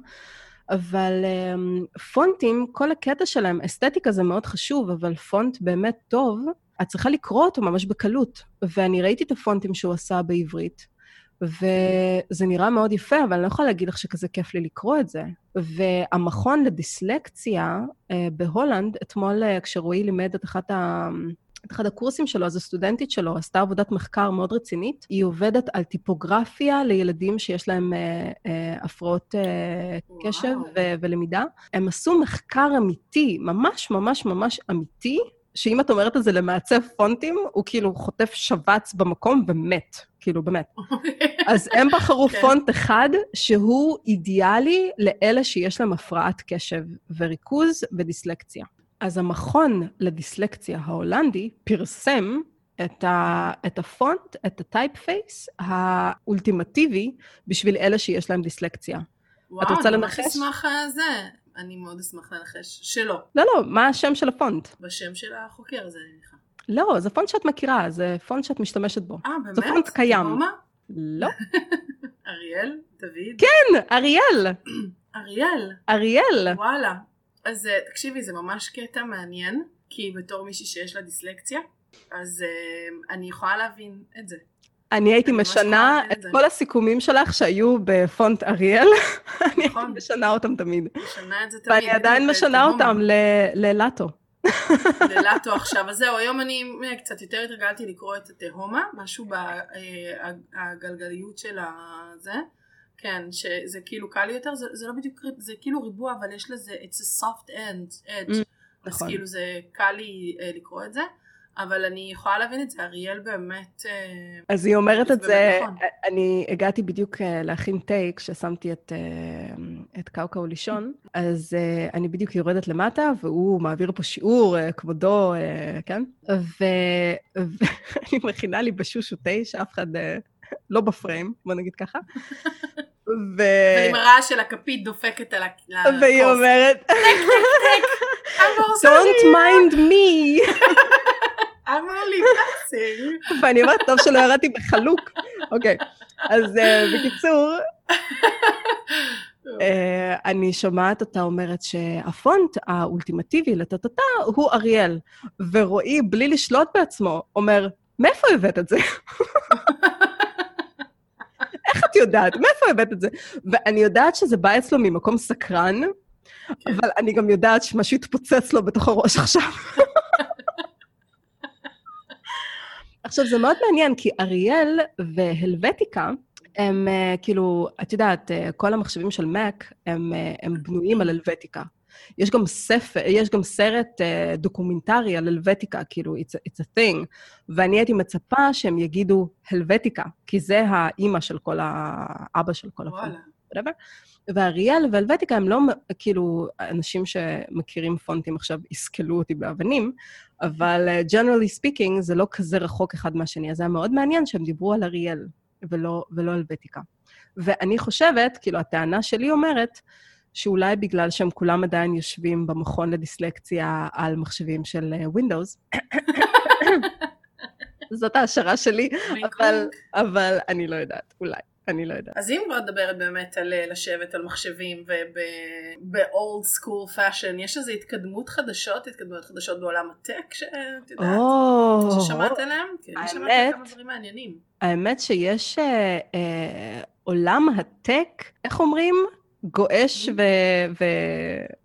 אבל אה, פונטים, כל הקטע שלהם, אסתטיקה זה מאוד חשוב, אבל פונט באמת טוב, את צריכה לקרוא אותו ממש בקלות. ואני ראיתי את הפונטים שהוא עשה בעברית, וזה נראה מאוד יפה, אבל אני לא יכולה להגיד לך שכזה כיף לי לקרוא את זה. והמכון לדיסלקציה אה, בהולנד, אתמול אה, כשרועי לימד את אחת ה... את אחד הקורסים שלו, אז הסטודנטית שלו עשתה עבודת מחקר מאוד רצינית. היא עובדת על טיפוגרפיה לילדים שיש להם אה, אה, הפרעות אה. קשב ו- ולמידה. הם עשו מחקר אמיתי, ממש ממש ממש אמיתי, שאם את אומרת את זה למעצב פונטים, הוא כאילו חוטף שבץ במקום ומת, כאילו באמת. אז הם בחרו כן. פונט אחד שהוא אידיאלי לאלה שיש להם הפרעת קשב וריכוז ודיסלקציה. אז המכון לדיסלקציה ההולנדי פרסם את, ה, את הפונט, את ה typeface האולטימטיבי בשביל אלה שיש להם דיסלקציה. וואו, רוצה אני ממש לנחש? אשמח על זה. אני מאוד אשמח לנחש. שלא. לא, לא, מה השם של הפונט? בשם של החוקר הזה, אני מניחה. לא, זה פונט שאת מכירה, זה פונט שאת משתמשת בו. אה, באמת? זה פונט קיים. תהומה? לא. אריאל? דוד? כן, אריאל! אריאל. אריאל! וואלה. אז אה, תקשיבי, זה ממש קטע מעניין, כי בתור מישהי שיש לה דיסלקציה, אז אה, אני יכולה להבין את זה. אני הייתי משנה את. כל הסיכומים שלך שהיו בפונט אריאל, אני הייתי נכון. משנה אותם תמיד. משנה את זה תמיד. ואני עדיין משנה. אותם ללאטו. ללאטו עכשיו. אז זהו, היום אני אה, קצת יותר התרגלתי לקרוא את התהומה, משהו בגלגליות של הזה. כן, שזה כאילו קל יותר, זה, זה לא בדיוק, זה כאילו ריבוע, אבל יש לזה, it's a soft end, edge. Mm, אז נכון. כאילו זה קל לי אה, לקרוא את זה, אבל אני יכולה להבין את זה, אריאל באמת, אה, אז היא אומרת את זה, נכון. אני הגעתי בדיוק אה, להכין תה כששמתי את, אה, את קאוקאו לישון, אז אני בדיוק יורדת למטה, והוא מעביר פה שיעור, כבודו, כן? ואני מכינה לי בשושו תה, שאף אחד לא בפריים, בוא נגיד ככה. ו... ועם הרעש של הכפית דופקת על הכוס. והיא אומרת, אמור Don't mind me. אמור לי פסינג. ואני אומרת, טוב שלא ירדתי בחלוק. אוקיי, אז אה, בקיצור, אה, אני שומעת אותה אומרת שהפונט האולטימטיבי לטטטה הוא אריאל, ורועי, בלי לשלוט בעצמו, אומר, מאיפה הבאת את זה? איך את יודעת? מאיפה הבאת את זה? ואני יודעת שזה בא אצלו ממקום סקרן, אבל אני גם יודעת שמשהו התפוצץ לו בתוך הראש עכשיו. עכשיו, זה מאוד מעניין, כי אריאל והלווטיקה, הם אה, כאילו, את יודעת, אה, כל המחשבים של Mac הם, אה, הם בנויים על הלווטיקה. יש גם ספר, יש גם סרט דוקומנטרי על הלווטיקה, כאילו, it's, a- it's a thing, ואני הייתי מצפה שהם יגידו הלווטיקה, כי זה האימא של כל ה... אבא של כל הפונט. Whatever. ואריאל והלווטיקה הם לא, כאילו, אנשים שמכירים פונטים עכשיו יסקלו אותי באבנים, אבל uh, generally speaking זה לא כזה רחוק אחד מהשני, אז זה היה מאוד מעניין שהם דיברו על אריאל ולא, ולא הלווטיקה. ואני חושבת, כאילו, הטענה שלי אומרת, שאולי בגלל שהם כולם עדיין יושבים במכון לדיסלקציה על מחשבים של אה, Windows, זאת ההשערה שלי, אבל. אבל אני לא יודעת, אולי, אני לא יודעת. אז אם כבר מדברת באמת על אה, לשבת על מחשבים וב-old school fashion, יש איזו התקדמות חדשות, התקדמות חדשות בעולם הטק שאת יודעת? או, ששמעת עליהם? כן, אני שמעתי כמה דברים מעניינים. האמת שיש אה, אה, עולם הטק, איך אומרים? גועש ו... ו...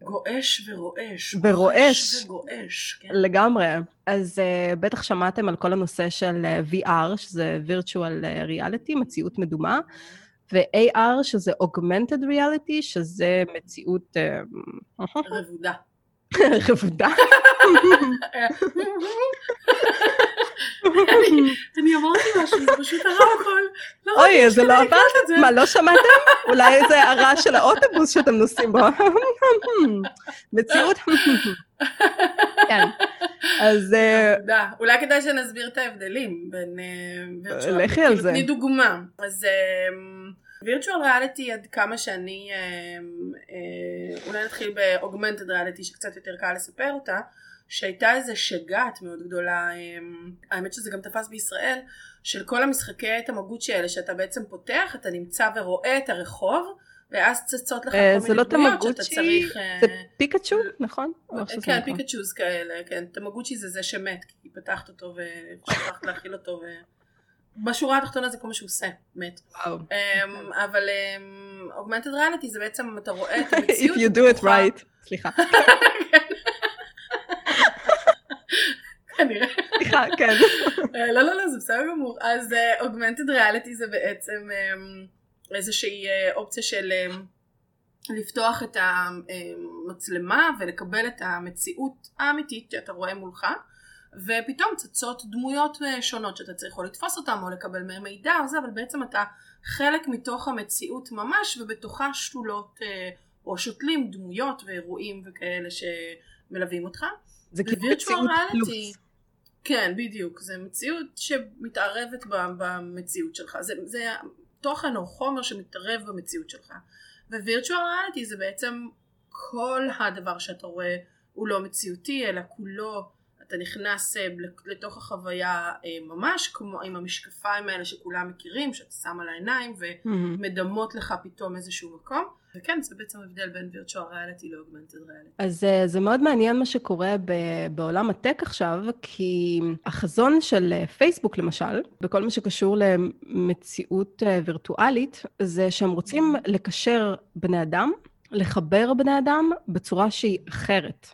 גועש ורועש. ורועש. וגועש, כן. לגמרי. אז uh, בטח שמעתם על כל הנושא של uh, VR, שזה virtual reality, מציאות מדומה, ו-AR, שזה augmented reality, שזה מציאות... Uh, רבודה. רבודה. אני אמרתי משהו, זה פשוט הרמקול. אוי, זה לא עבד? מה, לא שמעתם? אולי זה הרעש של האוטובוס שאתם נוסעים בו. מציאות. כן. אז... אולי כדאי שנסביר את ההבדלים בין... לכי על זה. תני דוגמה. אז... וירטואל ריאליטי עד כמה שאני, אולי נתחיל באוגמנטד ריאליטי שקצת יותר קל לספר אותה, שהייתה איזה שגעת מאוד גדולה, האמת שזה גם תפס בישראל, של כל המשחקי תמגוצ'י האלה שאתה בעצם פותח, אתה נמצא ורואה את הרחוב, ואז צצות לך כל מיני לא דמויות שאתה צריך... זה פיקאצ'ו, נכון? כן, פיקאצ'וז כאלה, כן. תמגוצ'י זה זה שמת, כי פתחת אותו ושכחת להכיל אותו ו... בשורה התחתונה זה כל מה שהוא עושה, מת. וואו. אבל אוגמנטד ריאליטי זה בעצם, אתה רואה את המציאות. If you do it right. סליחה. כנראה. סליחה, כן. לא, לא, לא, זה בסדר גמור. אז אוגמנטד ריאליטי זה בעצם איזושהי אופציה של לפתוח את המצלמה ולקבל את המציאות האמיתית שאתה רואה מולך. ופתאום צצות דמויות שונות שאתה צריך או לתפוס אותן או לקבל מהם מידע או זה, אבל בעצם אתה חלק מתוך המציאות ממש ובתוכה שתולות או שותלים דמויות ואירועים וכאלה שמלווים אותך. זה כאילו מציאות פלוס. כן, בדיוק. זה מציאות שמתערבת במציאות שלך. זה, זה תוכן או חומר שמתערב במציאות שלך. ווירטואל ריאליטי זה בעצם כל הדבר שאתה רואה הוא לא מציאותי, אלא כולו אתה נכנס לתוך החוויה ממש כמו עם המשקפיים האלה שכולם מכירים שאתה שם על העיניים ומדמות לך פתאום איזשהו מקום וכן זה בעצם הבדל בין וירטואל ריאליטי לאוגמנטד ריאליטי. אז זה מאוד מעניין מה שקורה בעולם הטק עכשיו כי החזון של פייסבוק למשל בכל מה שקשור למציאות וירטואלית זה שהם רוצים לקשר בני אדם לחבר בני אדם בצורה שהיא אחרת.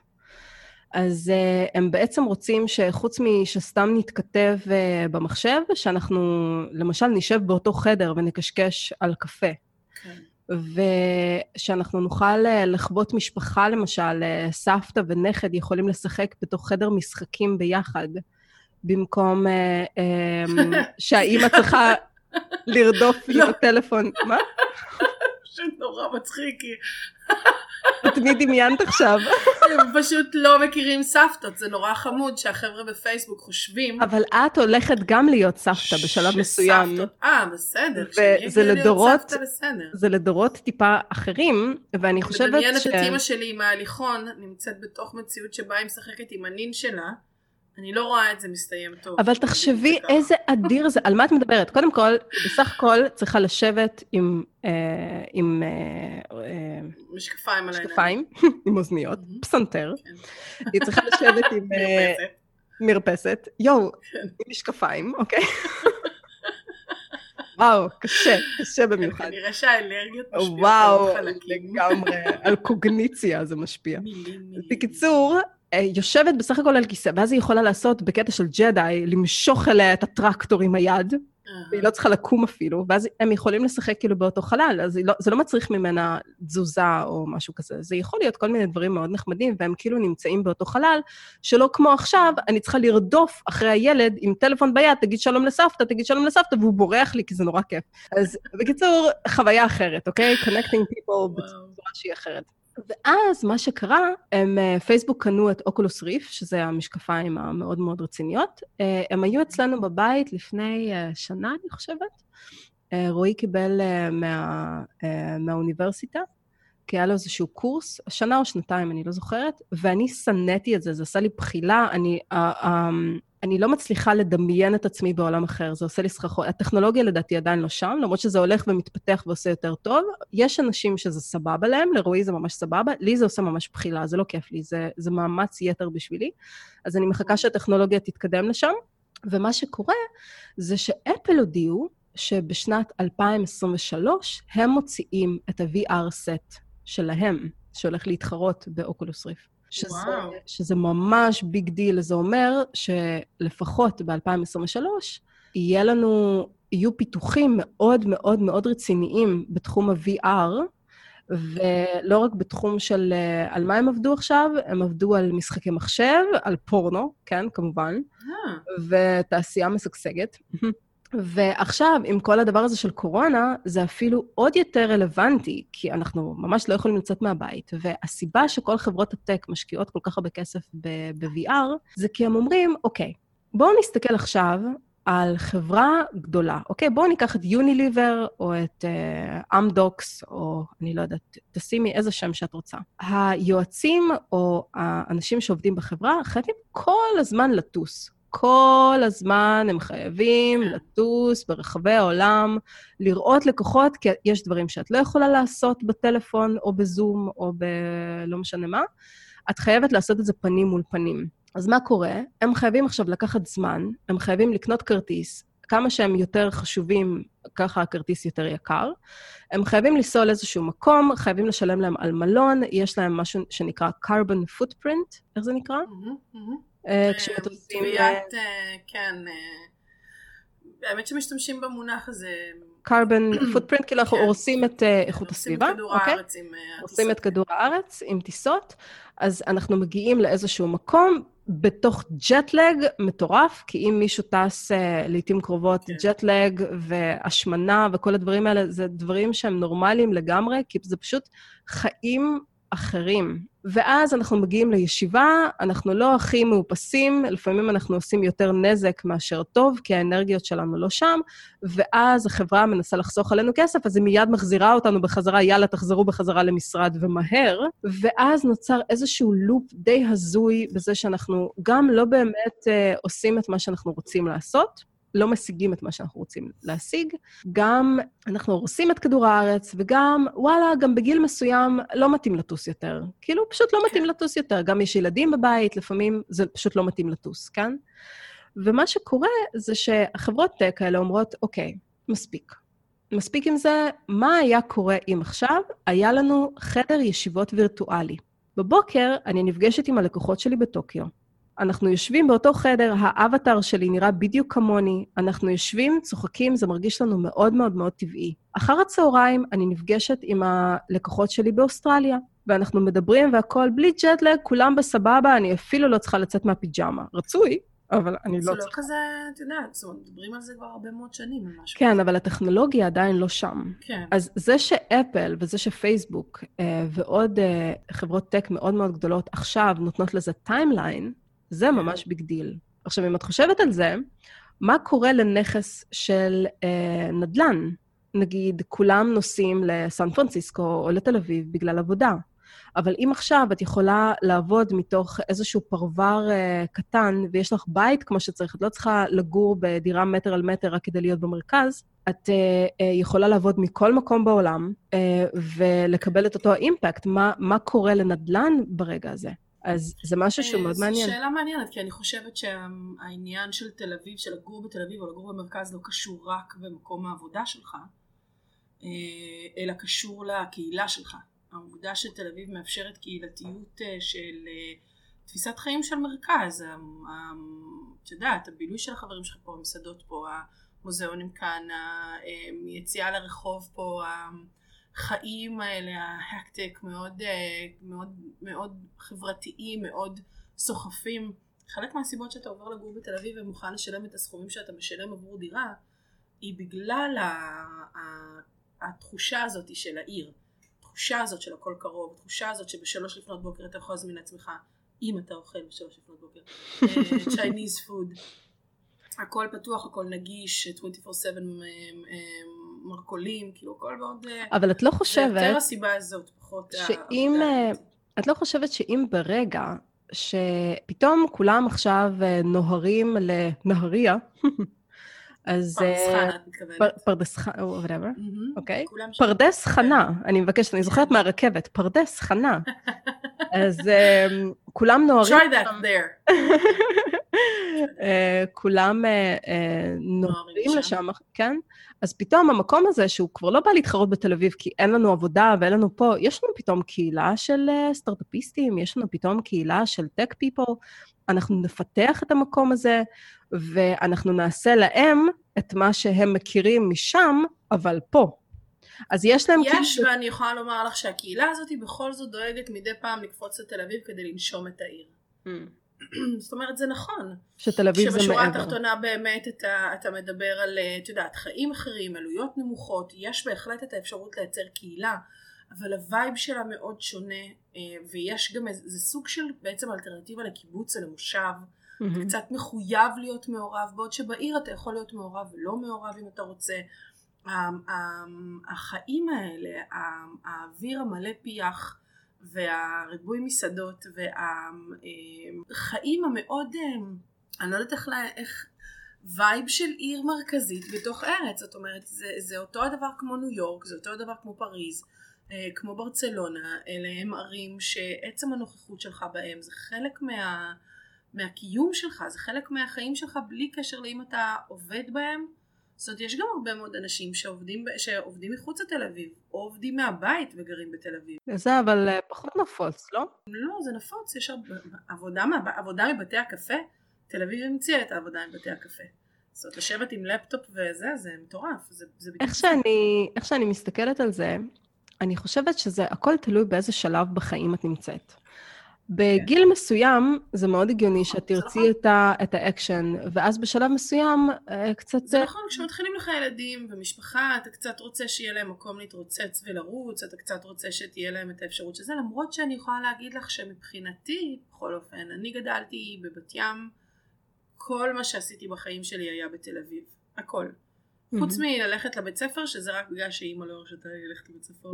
אז uh, הם בעצם רוצים שחוץ משסתם נתכתב uh, במחשב, שאנחנו למשל נשב באותו חדר ונקשקש על קפה. כן. ושאנחנו נוכל uh, לחוות משפחה למשל, uh, סבתא ונכד יכולים לשחק בתוך חדר משחקים ביחד, במקום uh, um, שהאימא צריכה לרדוף עם הטלפון. מה? שנורא מצחיק, כי... את מי דמיינת עכשיו? הם פשוט לא מכירים סבתות, זה נורא חמוד שהחבר'ה בפייסבוק חושבים... אבל את הולכת גם להיות סבתא בשלב מסוים. אה, בסדר, וזה לדורות, זה לדורות טיפה אחרים, ואני חושבת ש... מדמיינת את אימא שלי עם ההליכון, נמצאת בתוך מציאות שבה היא משחקת עם הנין שלה. אני לא רואה את זה מסתיים טוב. אבל תחשבי איזה אדיר זה, על מה את מדברת? קודם כל, בסך הכל צריכה לשבת עם... אה, עם אה, משקפיים על העיניים. משקפיים, עם אוזניות, פסנתר. כן. היא צריכה לשבת עם... מרפסת. יואו, כן. עם משקפיים, אוקיי? וואו, קשה, קשה במיוחד. כנראה שהאלרגיות משפיעות על חלקים. וואו, לגמרי, על קוגניציה זה משפיע. בקיצור, אה, יושבת בסך הכל על כיסא, ואז היא יכולה לעשות בקטע של ג'די, למשוך אליה את הטרקטור עם היד, והיא לא צריכה לקום אפילו, ואז הם יכולים לשחק כאילו באותו חלל, אז לא, זה לא מצריך ממנה תזוזה או משהו כזה, זה יכול להיות כל מיני דברים מאוד נחמדים, והם כאילו נמצאים באותו חלל, שלא כמו עכשיו, אני צריכה לרדוף אחרי הילד עם טלפון ביד, תגיד שלום לסבתא, תגיד שלום לסבתא, והוא בורח לי כי זה נורא כיף. אז בקיצור, חוויה אחרת, אוקיי? Connecting people בצורה שהיא אחרת. ואז מה שקרה, הם, אה, פייסבוק קנו את אוקולוס ריף, שזה המשקפיים המאוד מאוד רציניות. אה, הם היו אצלנו בבית לפני אה, שנה, אני חושבת. רועי קיבל מה, מהאוניברסיטה, כי היה לו איזשהו קורס, שנה או שנתיים, אני לא זוכרת, ואני שנאתי את זה, זה עשה לי בחילה. אני, אני לא מצליחה לדמיין את עצמי בעולם אחר, זה עושה לי סככות. הטכנולוגיה לדעתי עדיין לא שם, למרות שזה הולך ומתפתח ועושה יותר טוב. יש אנשים שזה סבבה להם, לרועי זה ממש סבבה, לי זה עושה ממש בחילה, זה לא כיף לי, זה, זה מאמץ יתר בשבילי. אז אני מחכה שהטכנולוגיה תתקדם לשם, ומה שקורה זה שאפל הודיעו שבשנת 2023 הם מוציאים את ה- VR set שלהם, שהולך להתחרות ב Oculus Rift. שזה, וואו. שזה ממש big deal. זה אומר שלפחות ב-2023 יהיה לנו, יהיו פיתוחים מאוד מאוד מאוד רציניים בתחום ה-VR, ולא רק בתחום של אה, על מה הם עבדו עכשיו, הם עבדו על משחקי מחשב, על פורנו, כן, כמובן, אה. ותעשייה משגשגת. ועכשיו, עם כל הדבר הזה של קורונה, זה אפילו עוד יותר רלוונטי, כי אנחנו ממש לא יכולים לצאת מהבית. והסיבה שכל חברות הטק משקיעות כל כך הרבה כסף ב-VR, זה כי הם אומרים, אוקיי, בואו נסתכל עכשיו על חברה גדולה, אוקיי? בואו ניקח את יוניליבר או את אמדוקס, uh, או אני לא יודעת, תשימי איזה שם שאת רוצה. היועצים או האנשים שעובדים בחברה חייבים כל הזמן לטוס. כל הזמן הם חייבים לטוס ברחבי העולם, לראות לקוחות, כי יש דברים שאת לא יכולה לעשות בטלפון או בזום או ב... לא משנה מה. את חייבת לעשות את זה פנים מול פנים. אז מה קורה? הם חייבים עכשיו לקחת זמן, הם חייבים לקנות כרטיס, כמה שהם יותר חשובים, ככה הכרטיס יותר יקר. הם חייבים לנסוע לאיזשהו מקום, חייבים לשלם להם על מלון, יש להם משהו שנקרא carbon footprint, איך זה נקרא? Mm-hmm, mm-hmm. כשמטוסים... טביעת, כן, האמת שמשתמשים במונח הזה. carbon footprint, כאילו אנחנו כן. הורסים את איכות הסביבה? הורסים את כדור הארץ עם טיסות, אז אנחנו מגיעים לאיזשהו מקום, בתוך ג'טלג מטורף, כי אם מישהו טס לעיתים קרובות, כן. ג'טלג והשמנה וכל הדברים האלה, זה דברים שהם נורמליים לגמרי, כי זה פשוט חיים אחרים. ואז אנחנו מגיעים לישיבה, אנחנו לא הכי מאופסים, לפעמים אנחנו עושים יותר נזק מאשר טוב, כי האנרגיות שלנו לא שם, ואז החברה מנסה לחסוך עלינו כסף, אז היא מיד מחזירה אותנו בחזרה, יאללה, תחזרו בחזרה למשרד ומהר, ואז נוצר איזשהו לופ די הזוי בזה שאנחנו גם לא באמת uh, עושים את מה שאנחנו רוצים לעשות, לא משיגים את מה שאנחנו רוצים להשיג. גם אנחנו הורסים את כדור הארץ, וגם, וואלה, גם בגיל מסוים לא מתאים לטוס יותר. כאילו, פשוט לא מתאים לטוס יותר. גם יש ילדים בבית, לפעמים זה פשוט לא מתאים לטוס, כן? ומה שקורה זה שהחברות טק האלה אומרות, אוקיי, מספיק. מספיק עם זה, מה היה קורה אם עכשיו היה לנו חדר ישיבות וירטואלי? בבוקר אני נפגשת עם הלקוחות שלי בטוקיו. אנחנו יושבים באותו חדר, האבטר שלי נראה בדיוק כמוני, אנחנו יושבים, צוחקים, זה מרגיש לנו מאוד מאוד מאוד טבעי. אחר הצהריים אני נפגשת עם הלקוחות שלי באוסטרליה, ואנחנו מדברים והכול בלי ג'טלג, כולם בסבבה, אני אפילו לא צריכה לצאת מהפיג'מה. רצוי, אבל אני לא צריכה. זה לא כזה, את יודעת, זאת אומרת, מדברים על זה כבר הרבה מאוד שנים, על משהו. כן, אבל הטכנולוגיה עדיין לא שם. כן. אז זה שאפל וזה שפייסבוק אה, ועוד אה, חברות tech מאוד מאוד גדולות עכשיו נותנות לזה timeline, זה ממש big deal. עכשיו, אם את חושבת על זה, מה קורה לנכס של אה, נדל"ן? נגיד, כולם נוסעים לסן פרנסיסקו או לתל אביב בגלל עבודה. אבל אם עכשיו את יכולה לעבוד מתוך איזשהו פרבר אה, קטן, ויש לך בית כמו שצריך, את לא צריכה לגור בדירה מטר על מטר רק כדי להיות במרכז, את אה, אה, יכולה לעבוד מכל מקום בעולם אה, ולקבל את אותו האימפקט. מה, מה קורה לנדל"ן ברגע הזה? אז זה משהו שהוא מאוד מעניין. זו שאלה מעניינת, כי אני חושבת שהעניין של תל אביב, של לגור בתל אביב או לגור במרכז, לא קשור רק במקום העבודה שלך, אה, אלא קשור לקהילה שלך. העובדה שתל אביב מאפשרת קהילתיות אה, של אה, תפיסת חיים של מרכז, את יודעת, הבילוי של החברים שלך פה, המסעדות פה, המוזיאונים כאן, היציאה לרחוב פה, החיים האלה, ההקטק, מאוד, אה, מאוד, מאוד חברתיים, מאוד סוחפים. חלק מהסיבות שאתה עובר לגור בתל אביב ומוכן לשלם את הסכומים שאתה משלם עבור דירה, היא בגלל התחושה הזאת של העיר. התחושה הזאת של הכל קרוב, התחושה הזאת שבשלוש לפנות בוקר אתה יכול להזמין לעצמך, אם אתה אוכל בשלוש לפנות בוקר, Chinese אה, food. הכל פתוח, הכל נגיש, 24/7 מרכולים, כאילו הכל מאוד... אה, אבל את לא חושבת... זה יותר הסיבה הזאת, פחות שאם... אה, את לא חושבת שאם ברגע שפתאום כולם עכשיו אה, נוהרים לנהריה, אז... פרדס חנה, את מתכוונת. פרדס חנה, whatever, אוקיי? פרדס חנה, אני מבקשת, אני זוכרת מהרכבת, פרדס חנה. אז כולם נוהרים... try that there. אה, כולם נוהרים לשם, כן? אז פתאום המקום הזה, שהוא כבר לא בא להתחרות בתל אביב, כי אין לנו עבודה ואין לנו פה, יש לנו פתאום קהילה של סטארט-אפיסטים, יש לנו פתאום קהילה של טק פיפול, אנחנו נפתח את המקום הזה, ואנחנו נעשה להם את מה שהם מכירים משם, אבל פה. אז יש להם... יש, כאילו... ואני יכולה לומר לך שהקהילה הזאת בכל זאת דואגת מדי פעם לקפוץ לתל אביב כדי לנשום את העיר. מממ. זאת אומרת זה נכון. שתל אביב זה מעבר. שבשורה התחתונה באמת אתה, אתה מדבר על, את יודעת, חיים אחרים, עלויות נמוכות, יש בהחלט את האפשרות לייצר קהילה, אבל הווייב שלה מאוד שונה, אה, ויש גם איזה סוג של בעצם אלטרנטיבה לקיבוץ או למושב. אהמ. קצת מחויב להיות מעורב, בעוד שבעיר אתה יכול להיות מעורב ולא מעורב אם אתה רוצה. החיים האלה, האוויר המלא פיח והריבוי מסעדות והחיים המאוד, אני לא יודעת איך, איך וייב של עיר מרכזית בתוך ארץ, זאת אומרת זה, זה אותו הדבר כמו ניו יורק, זה אותו הדבר כמו פריז, אה, כמו ברצלונה, אלה הם ערים שעצם הנוכחות שלך בהם זה חלק מה... מהקיום שלך, זה חלק מהחיים שלך בלי קשר לאם אתה עובד בהם. זאת אומרת, יש גם הרבה מאוד אנשים שעובדים, שעובדים מחוץ לתל אביב, או עובדים מהבית וגרים בתל אביב. זה אבל אה, פחות נפוץ, לא? לא, זה נפוץ, יש הרבה, עבודה, מה, עבודה מבתי הקפה, תל אביב המציאה את העבודה מבתי הקפה. זאת אומרת, לשבת עם לפטופ וזה, זה מטורף. זה, זה איך, שאני, איך שאני מסתכלת על זה, אני חושבת שזה הכל תלוי באיזה שלב בחיים את נמצאת. בגיל מסוים זה מאוד הגיוני שאת תרצי נכון. את, ה, את האקשן, ואז בשלב מסוים אה, קצת... זה נכון, כשמתחילים לך ילדים ומשפחה, אתה קצת רוצה שיהיה להם מקום להתרוצץ ולרוץ, אתה קצת רוצה שתהיה להם את האפשרות של זה, למרות שאני יכולה להגיד לך שמבחינתי, בכל אופן, אני גדלתי בבת ים, כל מה שעשיתי בחיים שלי היה בתל אביב, הכל. חוץ מללכת לבית ספר, שזה רק בגלל שאימא לא הרשתה לי ללכת לבית ספר.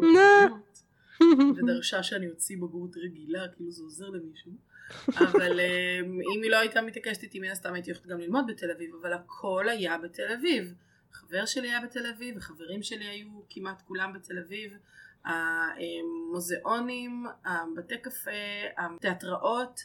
ודרשה שאני אוציא בגרות רגילה, כאילו זה עוזר למישהו. אבל אמ, אם היא לא הייתה מתעקשת איתי, מן הסתם הייתי הולכת גם ללמוד בתל אביב, אבל הכל היה בתל אביב. חבר שלי היה בתל אביב, וחברים שלי היו כמעט כולם בתל אביב. המוזיאונים, הבתי קפה, התיאטראות,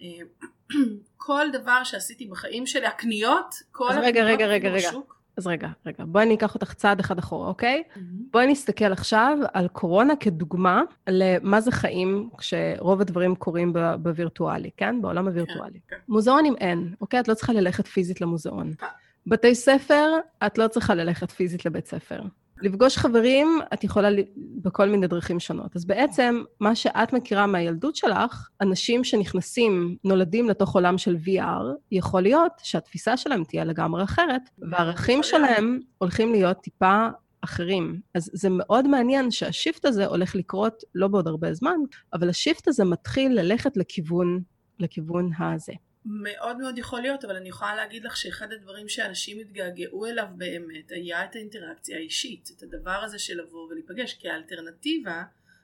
אמ, כל דבר שעשיתי בחיים שלי, הקניות, כל הקניות רגע, רגע, רגע, רגע. אז רגע, רגע, בואי אני אקח אותך צעד אחד אחורה, אוקיי? Mm-hmm. בואי נסתכל עכשיו על קורונה כדוגמה למה זה חיים כשרוב הדברים קורים בווירטואלי, כן? בעולם הווירטואלי. כן, כן. מוזיאונים אין, אוקיי? את לא צריכה ללכת פיזית למוזיאון. אה. בתי ספר, את לא צריכה ללכת פיזית לבית ספר. לפגוש חברים, את יכולה בכל מיני דרכים שונות. אז בעצם, מה שאת מכירה מהילדות שלך, אנשים שנכנסים, נולדים לתוך עולם של VR, יכול להיות שהתפיסה שלהם תהיה לגמרי אחרת, והערכים שלהם הולכים להיות טיפה אחרים. אז זה מאוד מעניין שהשיפט הזה הולך לקרות לא בעוד הרבה זמן, אבל השיפט הזה מתחיל ללכת לכיוון, לכיוון הזה. מאוד מאוד יכול להיות, אבל אני יכולה להגיד לך שאחד הדברים שאנשים התגעגעו אליו באמת היה את האינטראקציה האישית, את הדבר הזה של לבוא ולהיפגש, כי האלטרנטיבה,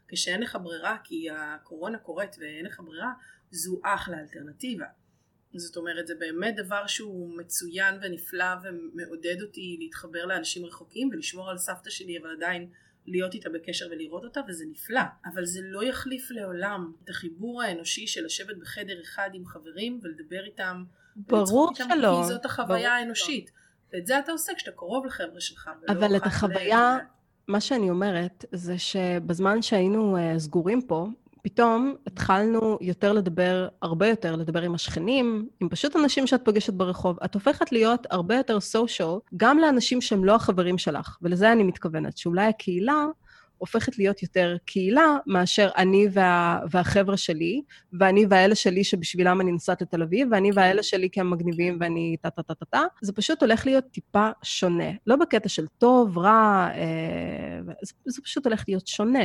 כשאין לך ברירה, כי הקורונה קורית ואין לך ברירה, זו אחלה אלטרנטיבה. זאת אומרת, זה באמת דבר שהוא מצוין ונפלא ומעודד אותי להתחבר לאנשים רחוקים ולשמור על סבתא שלי, אבל עדיין להיות איתה בקשר ולראות אותה וזה נפלא. אבל זה לא יחליף לעולם את החיבור האנושי של לשבת בחדר אחד עם חברים ולדבר איתם ברור שלא כי זאת החוויה האנושית. ואת זה אתה עושה כשאתה קרוב לחבר'ה שלך אבל את החוויה מה שאני אומרת זה שבזמן שהיינו uh, סגורים פה פתאום התחלנו יותר לדבר, הרבה יותר לדבר עם השכנים, עם פשוט אנשים שאת פוגשת ברחוב. את הופכת להיות הרבה יותר סושיאל, גם לאנשים שהם לא החברים שלך, ולזה אני מתכוונת, שאולי הקהילה הופכת להיות יותר קהילה מאשר אני וה, והחבר'ה שלי, ואני והאלה שלי שבשבילם אני נוסעת לתל אביב, ואני כן. והאלה שלי כי הם מגניבים ואני טה-טה-טה-טה. זה פשוט הולך להיות טיפה שונה. לא בקטע של טוב, רע, אה, זה, זה פשוט הולך להיות שונה.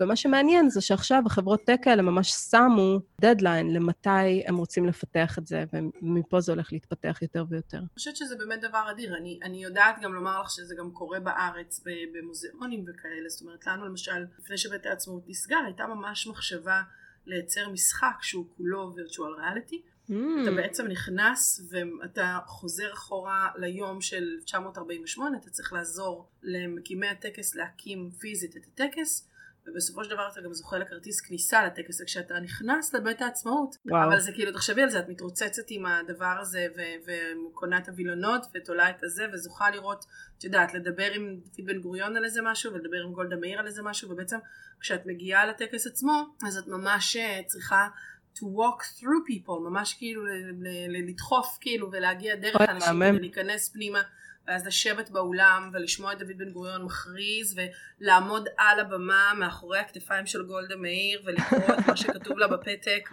ומה שמעניין זה שעכשיו החברות טק האלה ממש שמו דדליין למתי הם רוצים לפתח את זה, ומפה זה הולך להתפתח יותר ויותר. אני חושבת שזה באמת דבר אדיר. אני, אני יודעת גם לומר לך שזה גם קורה בארץ במוזיאונים וכאלה. זאת אומרת, לנו למשל, לפני שבית העצמאות נסגר, הייתה ממש מחשבה לייצר משחק שהוא כולו virtual reality. Mm. אתה בעצם נכנס ואתה חוזר אחורה ליום של 948, אתה צריך לעזור למקימי הטקס להקים פיזית את הטקס. ובסופו של דבר אתה גם זוכה לכרטיס כניסה לטקס, וכשאתה נכנס לבית העצמאות, וואו. אבל זה כאילו, תחשבי על זה, את מתרוצצת עם הדבר הזה, ו- וקונה את הווילונות, ותולה את הזה, וזוכה לראות, את יודעת, לדבר עם דוד בן גוריון על איזה משהו, ולדבר עם גולדה מאיר על איזה משהו, ובעצם כשאת מגיעה לטקס עצמו, אז את ממש אה, צריכה to walk through people, ממש כאילו ל- ל- ל- לדחוף כאילו ולהגיע דרך אנשים. ולהיכנס פנימה ואז לשבת באולם ולשמוע את דוד בן גוריון מכריז ולעמוד על הבמה מאחורי הכתפיים של גולדה מאיר ולקרוא את מה שכתוב לה בפתק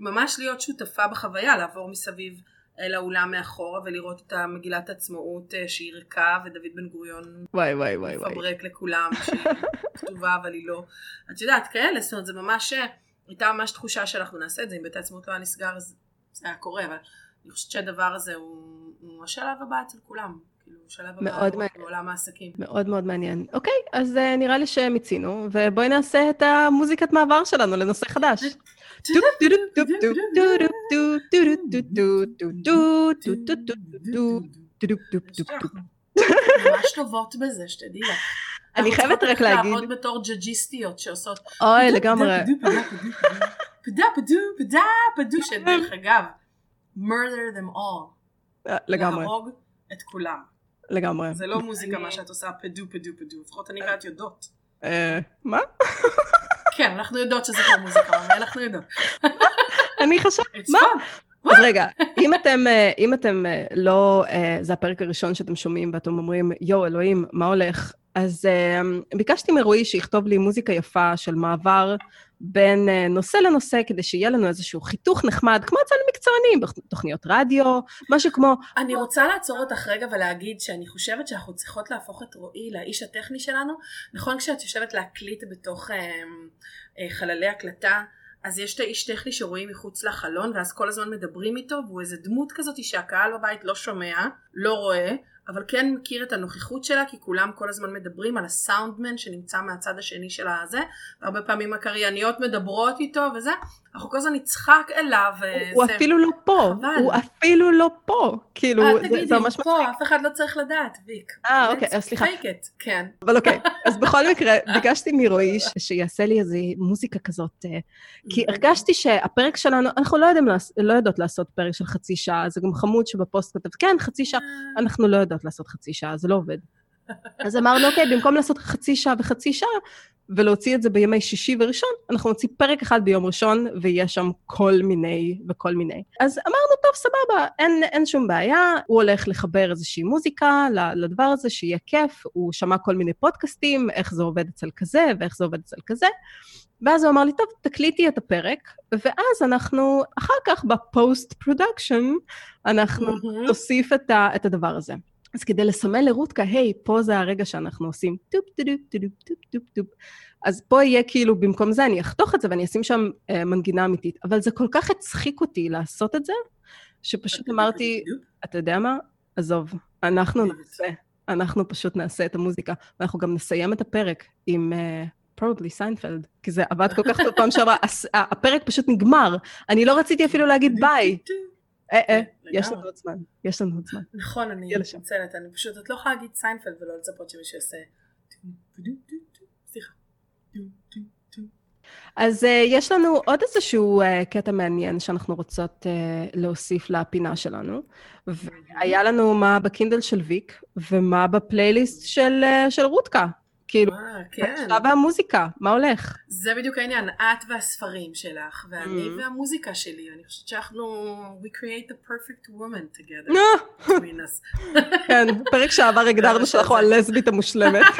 וממש להיות שותפה בחוויה, לעבור מסביב אל האולם מאחורה ולראות את המגילת העצמאות אה, שהיא ריקה ודוד בן גוריון וואי, וואי, וואי, וואי. מפברק לכולם שהיא כתובה אבל היא לא. את יודעת, כאלה, זאת אומרת זה ממש, אה, הייתה ממש תחושה שאנחנו נעשה את זה, אם בית העצמאות לא היה נסגר אז זה היה קורה, אבל אני חושבת שהדבר הזה הוא, הוא השלב הבא אצל כולם, כאילו שלב מאוד מעניין. בעולם העסקים. מאוד מאוד מעניין. אוקיי, אז uh, נראה לי שמיצינו, ובואי נעשה את המוזיקת מעבר שלנו לנושא חדש. ממש טובות בזה, שתדעי לך. אני חייבת רק להגיד. אנחנו לעבוד בתור ג'אג'יסטיות שעושות... אוי, לגמרי. פדה פדו פדה פדו, שדרך אגב, murder them all. לגמרי. להרוג את כולם. לגמרי. זה לא מוזיקה מה שאת עושה פדו פדו פדו לפחות אני ואת יודעות אה, מה? כן אנחנו יודעות שזה לא מוזיקה אבל אנחנו יודעות אני It's מה? אז רגע, אם אתם, אה, אם אתם אה, לא, אה, זה הפרק הראשון שאתם שומעים ואתם אומרים, יואו, אלוהים, מה הולך? אז ביקשתי מרועי שיכתוב לי מוזיקה יפה של מעבר בין אה, נושא לנושא, כדי שיהיה לנו איזשהו חיתוך נחמד, כמו אצל מקצוענים, בתוכניות רדיו, משהו כמו, אני רוצה לעצור אותך רגע ולהגיד שאני חושבת שאנחנו צריכות להפוך את רועי לאיש הטכני שלנו. נכון כשאת יושבת להקליט בתוך אה, אה, חללי הקלטה אז יש את האיש טכני שרואים מחוץ לחלון ואז כל הזמן מדברים איתו והוא איזה דמות כזאת שהקהל בבית לא שומע, לא רואה אבל כן מכיר את הנוכחות שלה כי כולם כל הזמן מדברים על הסאונדמן שנמצא מהצד השני של הזה והרבה פעמים הקרייניות מדברות איתו וזה אנחנו כל הזמן נצחק אליו הוא וזה- אפילו לא פה, חבל. הוא אפילו לא פה, כאילו, אל זה- תגידי, זה הוא ממש פה, אף אחד לא צריך לדעת, ויק. אה, אוקיי, אז סליחה. it. כן. אבל אוקיי, אז בכל מקרה, ביקשתי מרועי שיעשה לי איזו מוזיקה כזאת, אה, כי הרגשתי שהפרק שלנו, אנחנו לא, יודעים, לא יודעות לעשות פרק של חצי שעה, זה גם חמוד שבפוסט כתב, כן, חצי שעה, אנחנו לא יודעות לעשות חצי שעה, זה לא עובד. אז אמרנו, אוקיי, במקום לעשות חצי שעה וחצי שעה, ולהוציא את זה בימי שישי וראשון, אנחנו נוציא פרק אחד ביום ראשון, ויש שם כל מיני וכל מיני. אז אמרנו, טוב, סבבה, אין, אין שום בעיה, הוא הולך לחבר איזושהי מוזיקה לדבר הזה, שיהיה כיף, הוא שמע כל מיני פודקאסטים, איך זה עובד אצל כזה, ואיך זה עובד אצל כזה. ואז הוא אמר לי, טוב, תקליטי את הפרק, ואז אנחנו, אחר כך ב post production, אנחנו מהמם. נוסיף את, ה, את הדבר הזה. אז כדי לסמן לרותקה, היי, פה זה הרגע שאנחנו עושים טופ טופ טופ טופ טופ טופ. אז פה יהיה כאילו, במקום זה אני אחתוך את זה ואני אשים שם אה, מנגינה אמיתית. אבל זה כל כך הצחיק אותי לעשות את זה, שפשוט אמרתי, אתה יודע מה? עזוב, אנחנו. נעשה, אנחנו פשוט נעשה את המוזיקה, ואנחנו גם נסיים את הפרק עם... probably סיינפלד, כי זה עבד כל כך טוב פעם שעברה, הפרק פשוט נגמר, אני לא רציתי אפילו להגיד ביי. אה, אה, יש לנו. עוד זמן, יש לנו עוד זמן. נכון, אני. מתנצלת, אני פשוט, את לא יכולה להגיד סיינפלד ולא לצפות שמישהו יעשה... סליחה. אז uh, יש לנו עוד איזשהו uh, קטע מעניין שאנחנו רוצות uh, להוסיף לפינה שלנו. והיה לנו מה בקינדל של ויק, ומה בפלייליסט של, uh, של רותקה. כאילו, אה, כן. עכשיו והמוזיקה, מה הולך? זה בדיוק העניין, את והספרים שלך, ואני Mhm. והמוזיקה שלי, אני חושבת שאנחנו, we create the perfect woman together, אה, us. כן, פרק שעבר הגדרנו שאנחנו הלסבית המושלמת.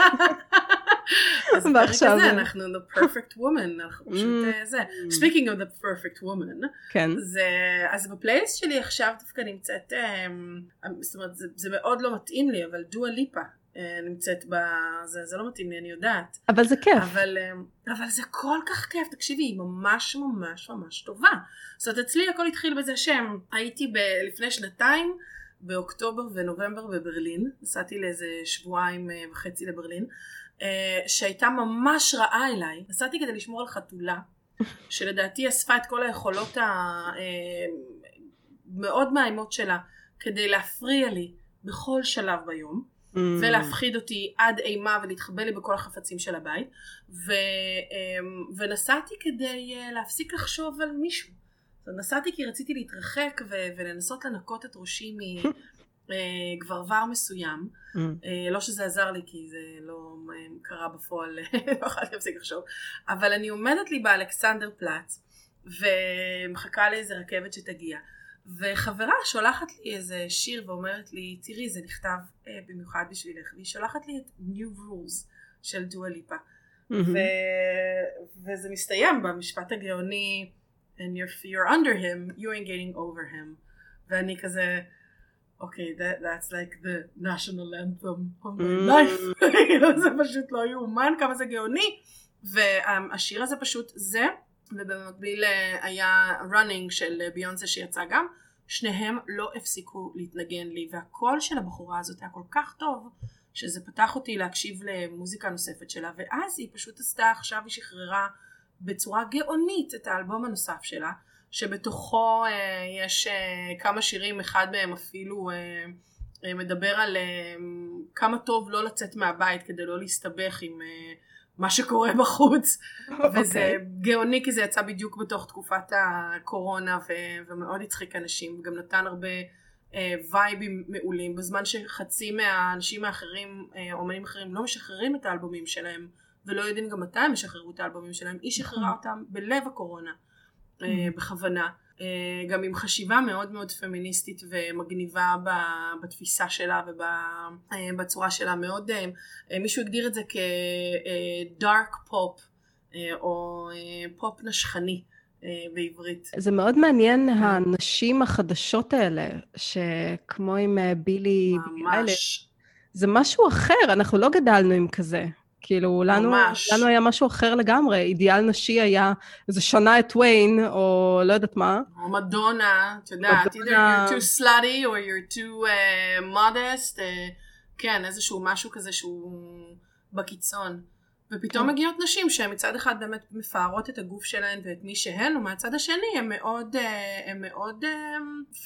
אז בפרק הזה אנחנו the perfect woman, אנחנו פשוט Mm. אה, זה. Speaking of the perfect woman, כן. זה, אז בפלייליסט שלי עכשיו דווקא נמצאת, אמ, זאת אומרת זה, זה מאוד לא מתאים לי, אבל דואה ליפה אה, נמצאת ב... זה, זה לא מתאים לי, אני יודעת. אבל זה כיף. אבל, אמ, אבל זה כל כך כיף, תקשיבי, היא ממש ממש ממש טובה. זאת אומרת, אצלי הכל התחיל בזה שהייתי ב- לפני שנתיים, באוקטובר ונובמבר בברלין, נסעתי לאיזה שבועיים אה, וחצי לברלין, אה, שהייתה ממש רעה אליי. נסעתי כדי לשמור על חתולה, שלדעתי אספה את כל היכולות המאוד מאיימות שלה, כדי להפריע לי בכל שלב ביום. Mm. ולהפחיד אותי עד אימה ולהתחבא לי בכל החפצים של הבית ו, אמ, ונסעתי כדי אה, להפסיק לחשוב על מישהו. נסעתי כי רציתי להתרחק ו, ולנסות לנקות את ראשי מגברבר מסוים. Mm. אה, לא שזה עזר לי כי זה לא אה, קרה בפועל, לא יכולתי להפסיק לחשוב. אבל אני עומדת לי באלכסנדר פלאץ ומחכה לאיזה רכבת שתגיע. וחברה שולחת לי איזה שיר ואומרת לי, תראי זה נכתב אה, במיוחד בשבילך, והיא שולחת לי את New Rules של דואה ליפה. מהמם. ו- וזה מסתיים במשפט הגאוני and you're, you're under him, you ain't getting over him. ואני כזה, אוקיי, that, that's like the national anthem of my life. כאילו, זה פשוט לא יאומן כמה זה גאוני. והשיר הזה פשוט זה, ובמקביל אה, היה running של ביונסה שיצא גם, שניהם לא הפסיקו להתנגן לי, והקול של הבחורה הזאת היה כל כך טוב, שזה פתח אותי להקשיב למוזיקה נוספת שלה, ואז היא פשוט עשתה, עכשיו היא שחררה בצורה גאונית את האלבום הנוסף שלה, שבתוכו אה, יש אה, כמה שירים, אחד מהם אפילו אה, אה, מדבר על אה, כמה טוב לא לצאת מהבית כדי לא להסתבך עם אה, מה שקורה בחוץ. וזה אוקיי. גאוני כי זה יצא בדיוק בתוך תקופת הקורונה ו- ומאוד הצחיק אנשים וגם נתן הרבה אה, וייבים מעולים בזמן שחצי מהאנשים האחרים, אה, אומנים אחרים לא משחררים את האלבומים שלהם ולא יודעים גם מתי הם ישחררו את האלבומים שלהם, היא שחררה אותם בלב הקורונה אה, בכוונה. אה, גם עם חשיבה מאוד מאוד פמיניסטית ומגניבה בתפיסה שלה ובצורה שלה מאוד, אה, אה, מישהו הגדיר את זה כדארק פופ או אה, פופ נשכני אה, בעברית. זה מאוד מעניין הנשים החדשות האלה, שכמו עם אה, בילי, ממש. זה משהו אחר, אנחנו לא גדלנו עם כזה. כאילו, לנו, ממש. לנו היה משהו אחר לגמרי, אידיאל נשי היה איזה שנה את טוויין, או לא יודעת מה. או מדונה, את יודעת, either you're too slutty or you're too uh, modest, uh, כן, איזשהו משהו כזה שהוא בקיצון. ופתאום כן. מגיעות נשים שהן מצד אחד באמת מפארות את הגוף שלהן ואת מי שהן, ומהצד השני הן מאוד, אה, הן מאוד אה,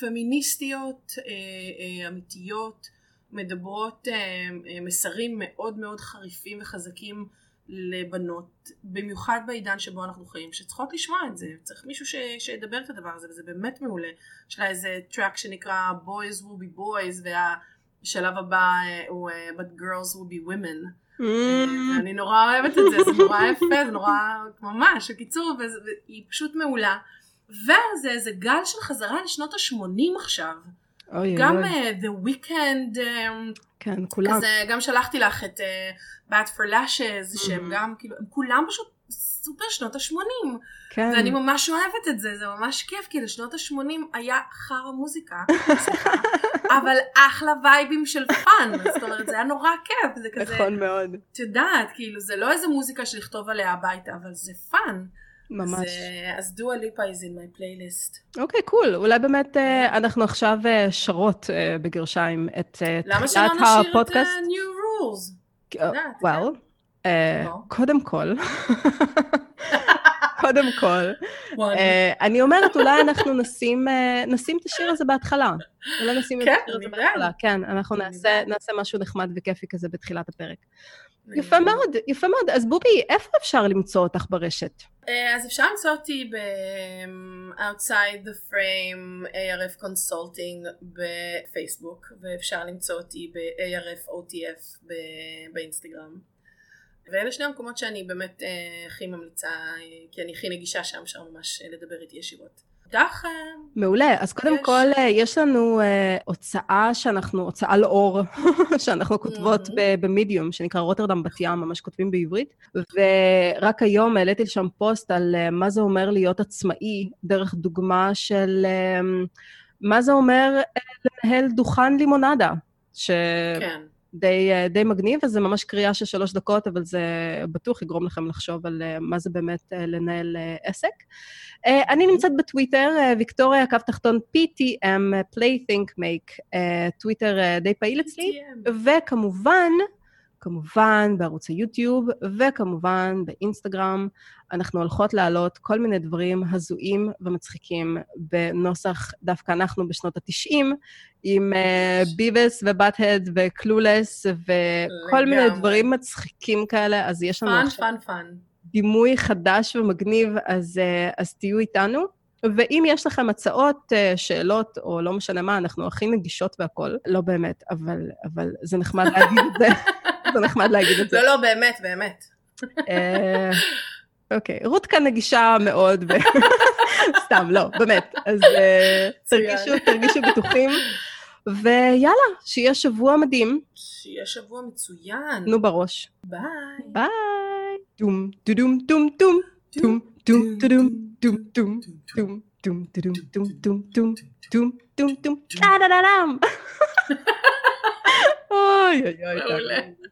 פמיניסטיות, אה, אה, אמיתיות, מדברות אה, אה, מסרים מאוד מאוד חריפים וחזקים לבנות, במיוחד בעידן שבו אנחנו חיים, שצריכות לשמוע את זה, צריך מישהו ש, שידבר את הדבר הזה, וזה באמת מעולה. יש לה איזה טראק שנקרא Boys will be boys, והשלב הבא אה, הוא But girls will be women. Mm. אני נורא אוהבת את זה, זה נורא יפה, זה נורא, ממש, בקיצור, והיא פשוט מעולה. וזה איזה גל של חזרה לשנות ה-80 עכשיו. אוי, גם אוי, אה, The Weeknd, אה, כן, כולם. כזה, גם שלחתי לך את אה, Bat for Lashes, שהם אהמ. גם, כאילו, הם כולם פשוט סופר שנות ה-80. כן. ואני ממש אוהבת את זה, זה ממש כיף, כי לשנות ה-80 היה חרא מוזיקה, סליחה, אבל אחלה וייבים של fun, זאת אומרת, זה היה נורא כיף, זה כזה, נכון מאוד, את יודעת, כאילו, זה לא איזה מוזיקה שלכתוב עליה הביתה, אבל זה fun. ממש. זה- אז דואה ליפה is in my playlist. אוקיי, cool. אולי באמת אה, אנחנו עכשיו אה, שרות אה, בגרשיים את אה, למה שלא נתחיל נשאיר את הפודקאסט. ה- New Rules? אה, יודעת, well, אה, לא. קודם כל, קודם כל. אה, אני אומרת, אולי אנחנו נשים אה, נשים את השיר הזה בהתחלה. אולי נשים את כן, השיר הזה בהתחלה. כן, אנחנו נעשה. נעשה משהו נחמד וכיפי כזה בתחילת הפרק. יפה מאוד, יפה מאוד. אז בובי, איפה אפשר למצוא אותך ברשת? אה, אז אפשר למצוא אותי ב-outside the frame ARF consulting בפייסבוק ואפשר למצוא אותי ב-ARF OTF באינסטגרם ואלה שני המקומות שאני באמת אה, הכי ממליצה אה, כי אני הכי נגישה שם אפשר ממש לדבר איתי ישירות. איתך? מעולה. אז קודם יש. כל, אה, יש לנו אה, הוצאה שאנחנו, הוצאה לאור, שאנחנו כותבות Mhm. ב- במדיום, שנקרא רוטרדם בת ים, ממש כותבים בעברית. ורק היום העליתי לשם פוסט על אה, מה זה אומר להיות עצמאי, דרך דוגמה של אה, מה זה אומר אה, לנהל דוכן לימונדה. ש... כן. די, אה, די מגניב, וזה ממש קריאה של שלוש דקות, אבל זה בטוח יגרום לכם לחשוב על אה, מה זה באמת אה, לנהל עסק. אני נמצאת בטוויטר, ויקטוריה, קו תחתון PTM, Play Think Make, טוויטר די פעיל אצלי. וכמובן, כמובן בערוץ היוטיוב, וכמובן באינסטגרם. אנחנו הולכות להעלות כל מיני דברים הזויים ומצחיקים בנוסח דווקא אנחנו בשנות ה-90, עם Beavis ו Butt-Head ו Clueless וכל מיני דברים מצחיקים כאלה, אז יש לנו... fun, fun, fun. דימוי חדש ומגניב, אז, אז תהיו איתנו. ואם יש לכם הצעות, שאלות, או לא משנה מה, אנחנו הכי נגישות והכול. לא באמת, אבל, אבל זה נחמד להגיד את זה. זה נחמד להגיד את זה. לא, לא, באמת, באמת. אוקיי, רות כאן נגישה מאוד, סתם, לא, באמת. אז תרגישו, תרגישו בטוחים. ויאללה, שיהיה שבוע מדהים. שיהיה שבוע מצוין. נו בראש. ביי. ביי. טום, טום, טום, טום, טום, טום, טום, טום, טום, טום, טום, טום, טום, טום, טום, טום, טום, טום, טה דה דה דם. אוי אוי אוי.